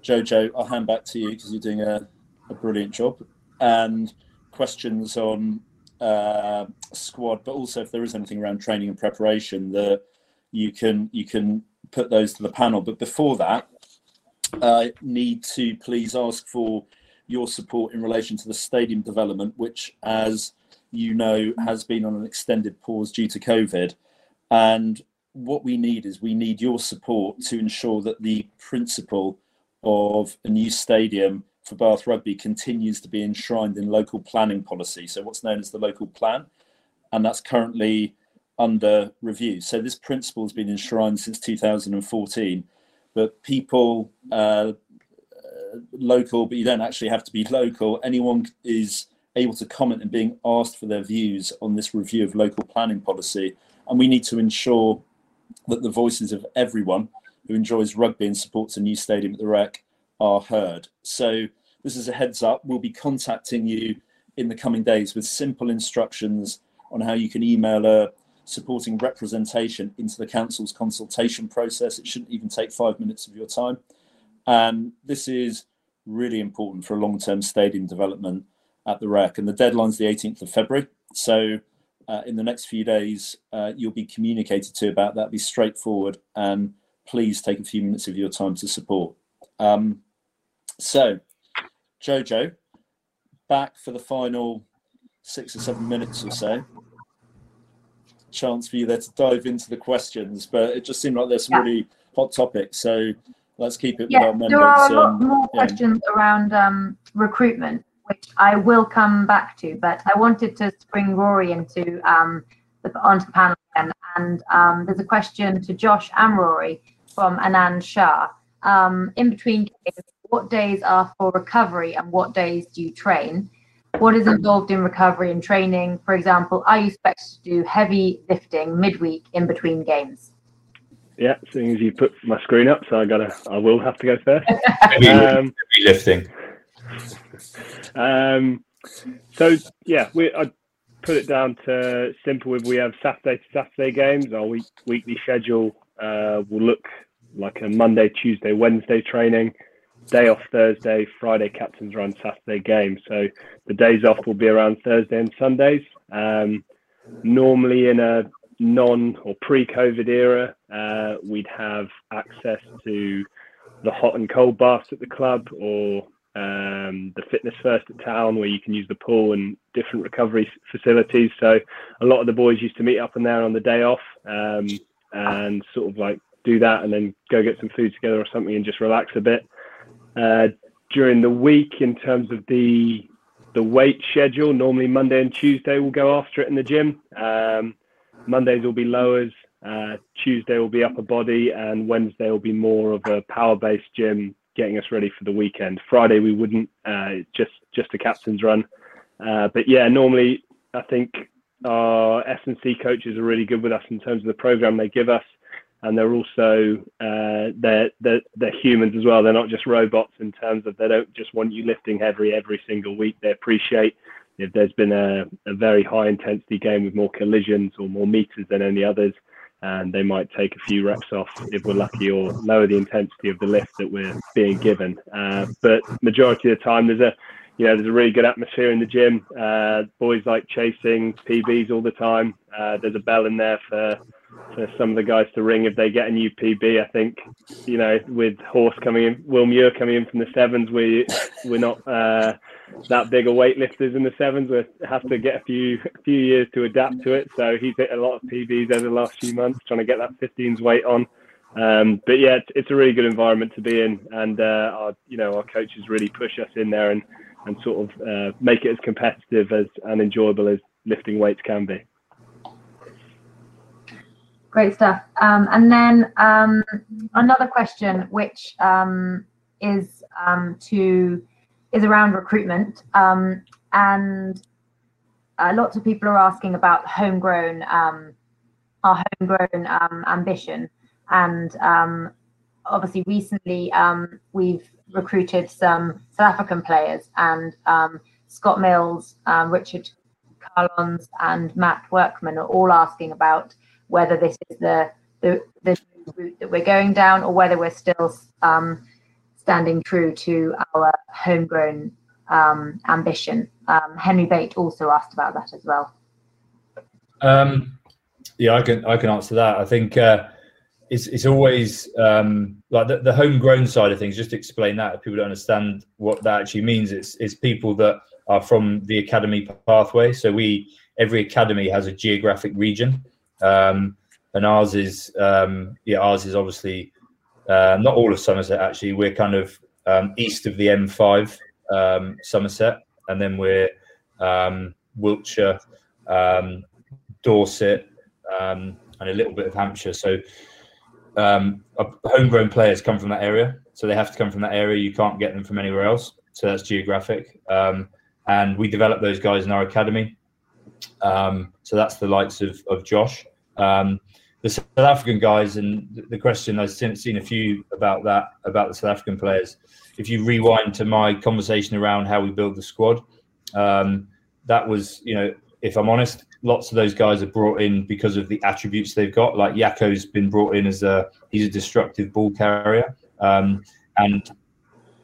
Jojo, I'll hand back to you because you're doing a, a brilliant job. And questions on uh, squad, but also if there is anything around training and preparation that you can you can put those to the panel. But before that, I need to please ask for your support in relation to the stadium development, which, as you know, has been on an extended pause due to COVID. And what we need is we need your support to ensure that the principle of a new stadium for Bath Rugby continues to be enshrined in local planning policy. So, what's known as the local plan, and that's currently under review. So, this principle has been enshrined since 2014, but people, uh, uh, local, but you don't actually have to be local, anyone is able to comment and being asked for their views on this review of local planning policy. And we need to ensure that the voices of everyone who enjoys rugby and supports a new stadium at the Rec are heard. So, this is a heads up. We'll be contacting you in the coming days with simple instructions on how you can email a supporting representation into the council's consultation process. It shouldn't even take five minutes of your time. And this is really important for a long term stadium development at the Rec, and the deadline's the 18th of February. So, uh, in the next few days, uh, you'll be communicated to about that. Be straightforward, and please take a few minutes of your time to support. Um, so, Jojo, back for the final six or seven minutes or so. Chance for you there to dive into the questions, but it just seemed like there's some yeah. really hot topics. So let's keep it. Yeah, there are a lot um, more yeah. questions around um, recruitment which I will come back to, but I wanted to bring Rory into um, the, onto the panel again. And um, there's a question to Josh and Rory from Anand Shah. Um, in between games, what days are for recovery and what days do you train? What is involved in recovery and training? For example, are you expected to do heavy lifting midweek in between games? Yeah, seeing as you put my screen up, so I gotta, I will have to go first. heavy, um, heavy lifting. Um, so yeah, we I put it down to simple. If we have Saturday to Saturday games, our week, weekly schedule uh, will look like a Monday, Tuesday, Wednesday training, day off Thursday, Friday captains run Saturday game. So the days off will be around Thursday and Sundays. Um, normally in a non or pre-COVID era, uh, we'd have access to the hot and cold baths at the club or um, the fitness first at town where you can use the pool and different recovery facilities. So a lot of the boys used to meet up in there on the day off um, and sort of like do that and then go get some food together or something and just relax a bit. Uh, during the week in terms of the the weight schedule. Normally Monday and Tuesday we'll go after it in the gym. Um, Mondays will be lowers, uh, Tuesday will be upper body, and Wednesday will be more of a power based gym, getting us ready for the weekend. Friday we wouldn't, uh, just just a captain's run. Uh, but yeah, normally I think our S and C coaches are really good with us in terms of the program they give us and they're also uh, they're, they're they're humans as well. They're not just robots in terms of they don't just want you lifting heavy every single week. They appreciate if there's been a, a very high intensity game with more collisions or more meters than any others, and they might take a few reps off if we're lucky or lower the intensity of the lift that we're being given. Uh, but majority of the time, there's a you know, there's a really good atmosphere in the gym. Uh, boys like chasing PBs all the time. Uh, there's a bell in there for for some of the guys to ring if they get a new PB. I think, you know, with Horse coming in, Will Muir coming in from the sevens, we we're not uh, that big of weightlifters in the sevens. We have to get a few few years to adapt to it. So he's hit a lot of PBs over the last few months, trying to get that 15s weight on. Um, but yeah, it's, it's, a really good environment to be in, and uh, our you know our coaches really push us in there and and sort of uh, make it as competitive as and enjoyable as lifting weights can be. Great stuff. Um, and then um, another question, which um, is um, to is around recruitment, um, and uh, lots of people are asking about homegrown, um, our homegrown ambition, and obviously recently we've recruited some South African players, and Scott Mills, Richard Carlons, and Matt Workman are all asking about whether this is the the, the route that we're going down or whether we're still um, standing true to our homegrown um, ambition. Um, Henry Bate also asked about that as well. Um, yeah, I can I can answer that. I think uh, it's it's always um, like the, the homegrown side of things. Just explain that, if people don't understand what that actually means, it's it's people that are from the academy pathway. So we every academy has a geographic region. Um, and ours is um, yeah, ours is obviously uh, not all of Somerset. Actually, we're kind of um, east of the M5, um, Somerset, and then we're um, Wiltshire, um, Dorset, um, and a little bit of Hampshire. So homegrown players come from that area, so they have to come from that area. You can't get them from anywhere else. So that's geographic, and we develop those guys in our academy. Um, so that's the likes of, of Josh. The South African guys, and the question I've seen, seen, a few about that, about the South African players. If you rewind to my conversation around how we build the squad, um, that was, you know, if I'm honest, lots of those guys are brought in because of the attributes they've got. Like Jaco's been brought in as a, he's a destructive ball carrier. Um, and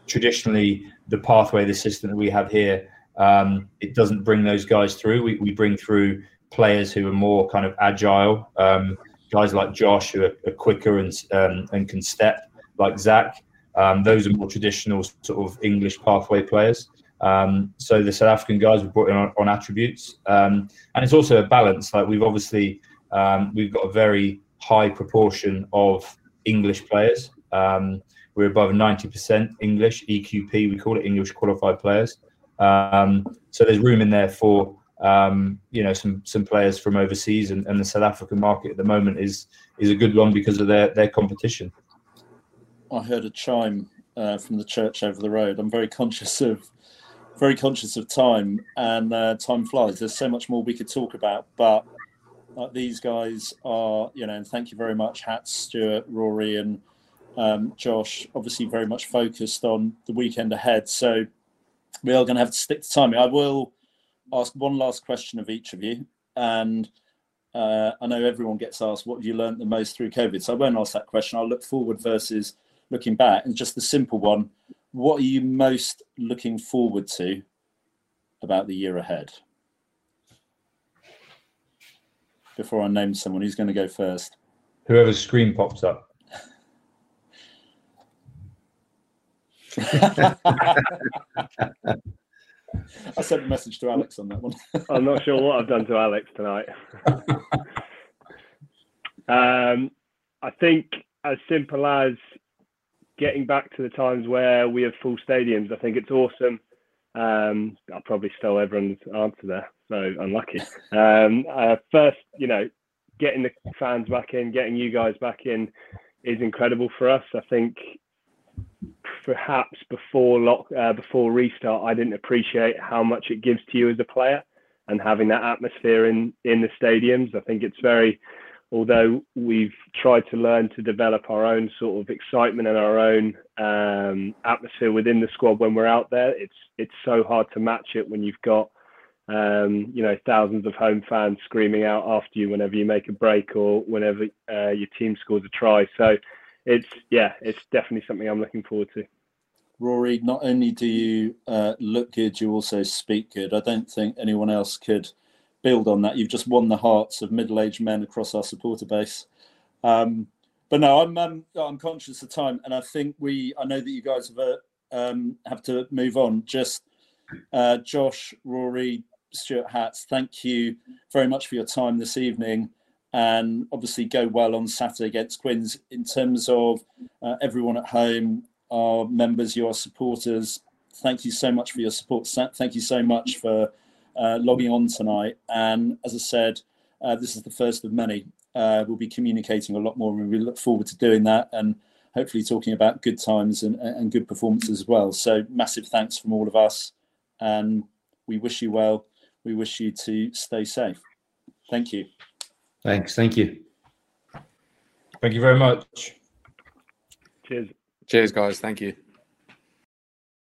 traditionally, the pathway, the system that we have here, um, it doesn't bring those guys through. We, we bring through players who are more kind of agile, um, guys like Josh who are, are quicker and um, and can step, like Zach. Um, those are more traditional sort of English pathway players. Um, so the South African guys were brought in on, on attributes, um, and it's also a balance. Like we've obviously we've got a very high proportion of English players. we're above 90% English EQP. We call it English qualified players. Um, so there's room in there for um, you know some some players from overseas, and, and, the South African market at the moment is is a good one because of their their competition. I heard a chime uh, from the church over the road. I'm very conscious of very conscious of time, and uh, time flies. There's so much more we could talk about, but uh, these guys are, you know, and thank you very much, Hats, Stuart, Rory, and um, Josh. Obviously, very much focused on the weekend ahead. So we are going to have to stick to timing. I will ask one last question of each of you, and uh, I know everyone gets asked, "What have you learned the most through COVID?" So I won't ask that question. I'll look forward versus looking back, and just the simple one: What are you most looking forward to about the year ahead? Before I name someone, who's going to go first? Whoever's screen pops up. I sent a message to Alex on that one. I'm not sure what I've done to Alex tonight. um, I think as simple as getting back to the times where we have full stadiums. I think it's awesome. Um, I probably stole everyone's answer there, so unlucky. Um, uh, first, you know, getting the fans back in, getting you guys back in is incredible for us. I think perhaps before lock, uh, before restart, I didn't appreciate how much it gives to you as a player and having that atmosphere in in the stadiums. I think it's very although we've tried to learn to develop our own sort of excitement and our own um, atmosphere within the squad when we're out there, it's it's so hard to match it when you've got um, you know thousands of home fans screaming out after you whenever you make a break or whenever uh, your team scores a try. So it's yeah, it's definitely something I'm looking forward to. Rory, not only do you uh, look good, you also speak good. I don't think anyone else could build on that. You've just won the hearts of middle-aged men across our supporter base. Um, but no, I'm um, I'm conscious of time, and I think we. I know that you guys have uh, um, have to move on. Just uh, Josh, Rory, Stuart Hatts, thank you very much for your time this evening, and obviously go well on Saturday against Quins. In terms of uh, everyone at home, our members, your supporters, thank you so much for your support. Thank you so much for uh, logging on tonight. And as I said, uh, this is the first of many. Uh, we'll be communicating a lot more, and we look forward to doing that and hopefully talking about good times and, and good performances as well. So, massive thanks from all of us, and we wish you well. We wish you to stay safe. Thank you. Thanks. Thank you. Thank you very much. Cheers. Cheers, guys. Thank you.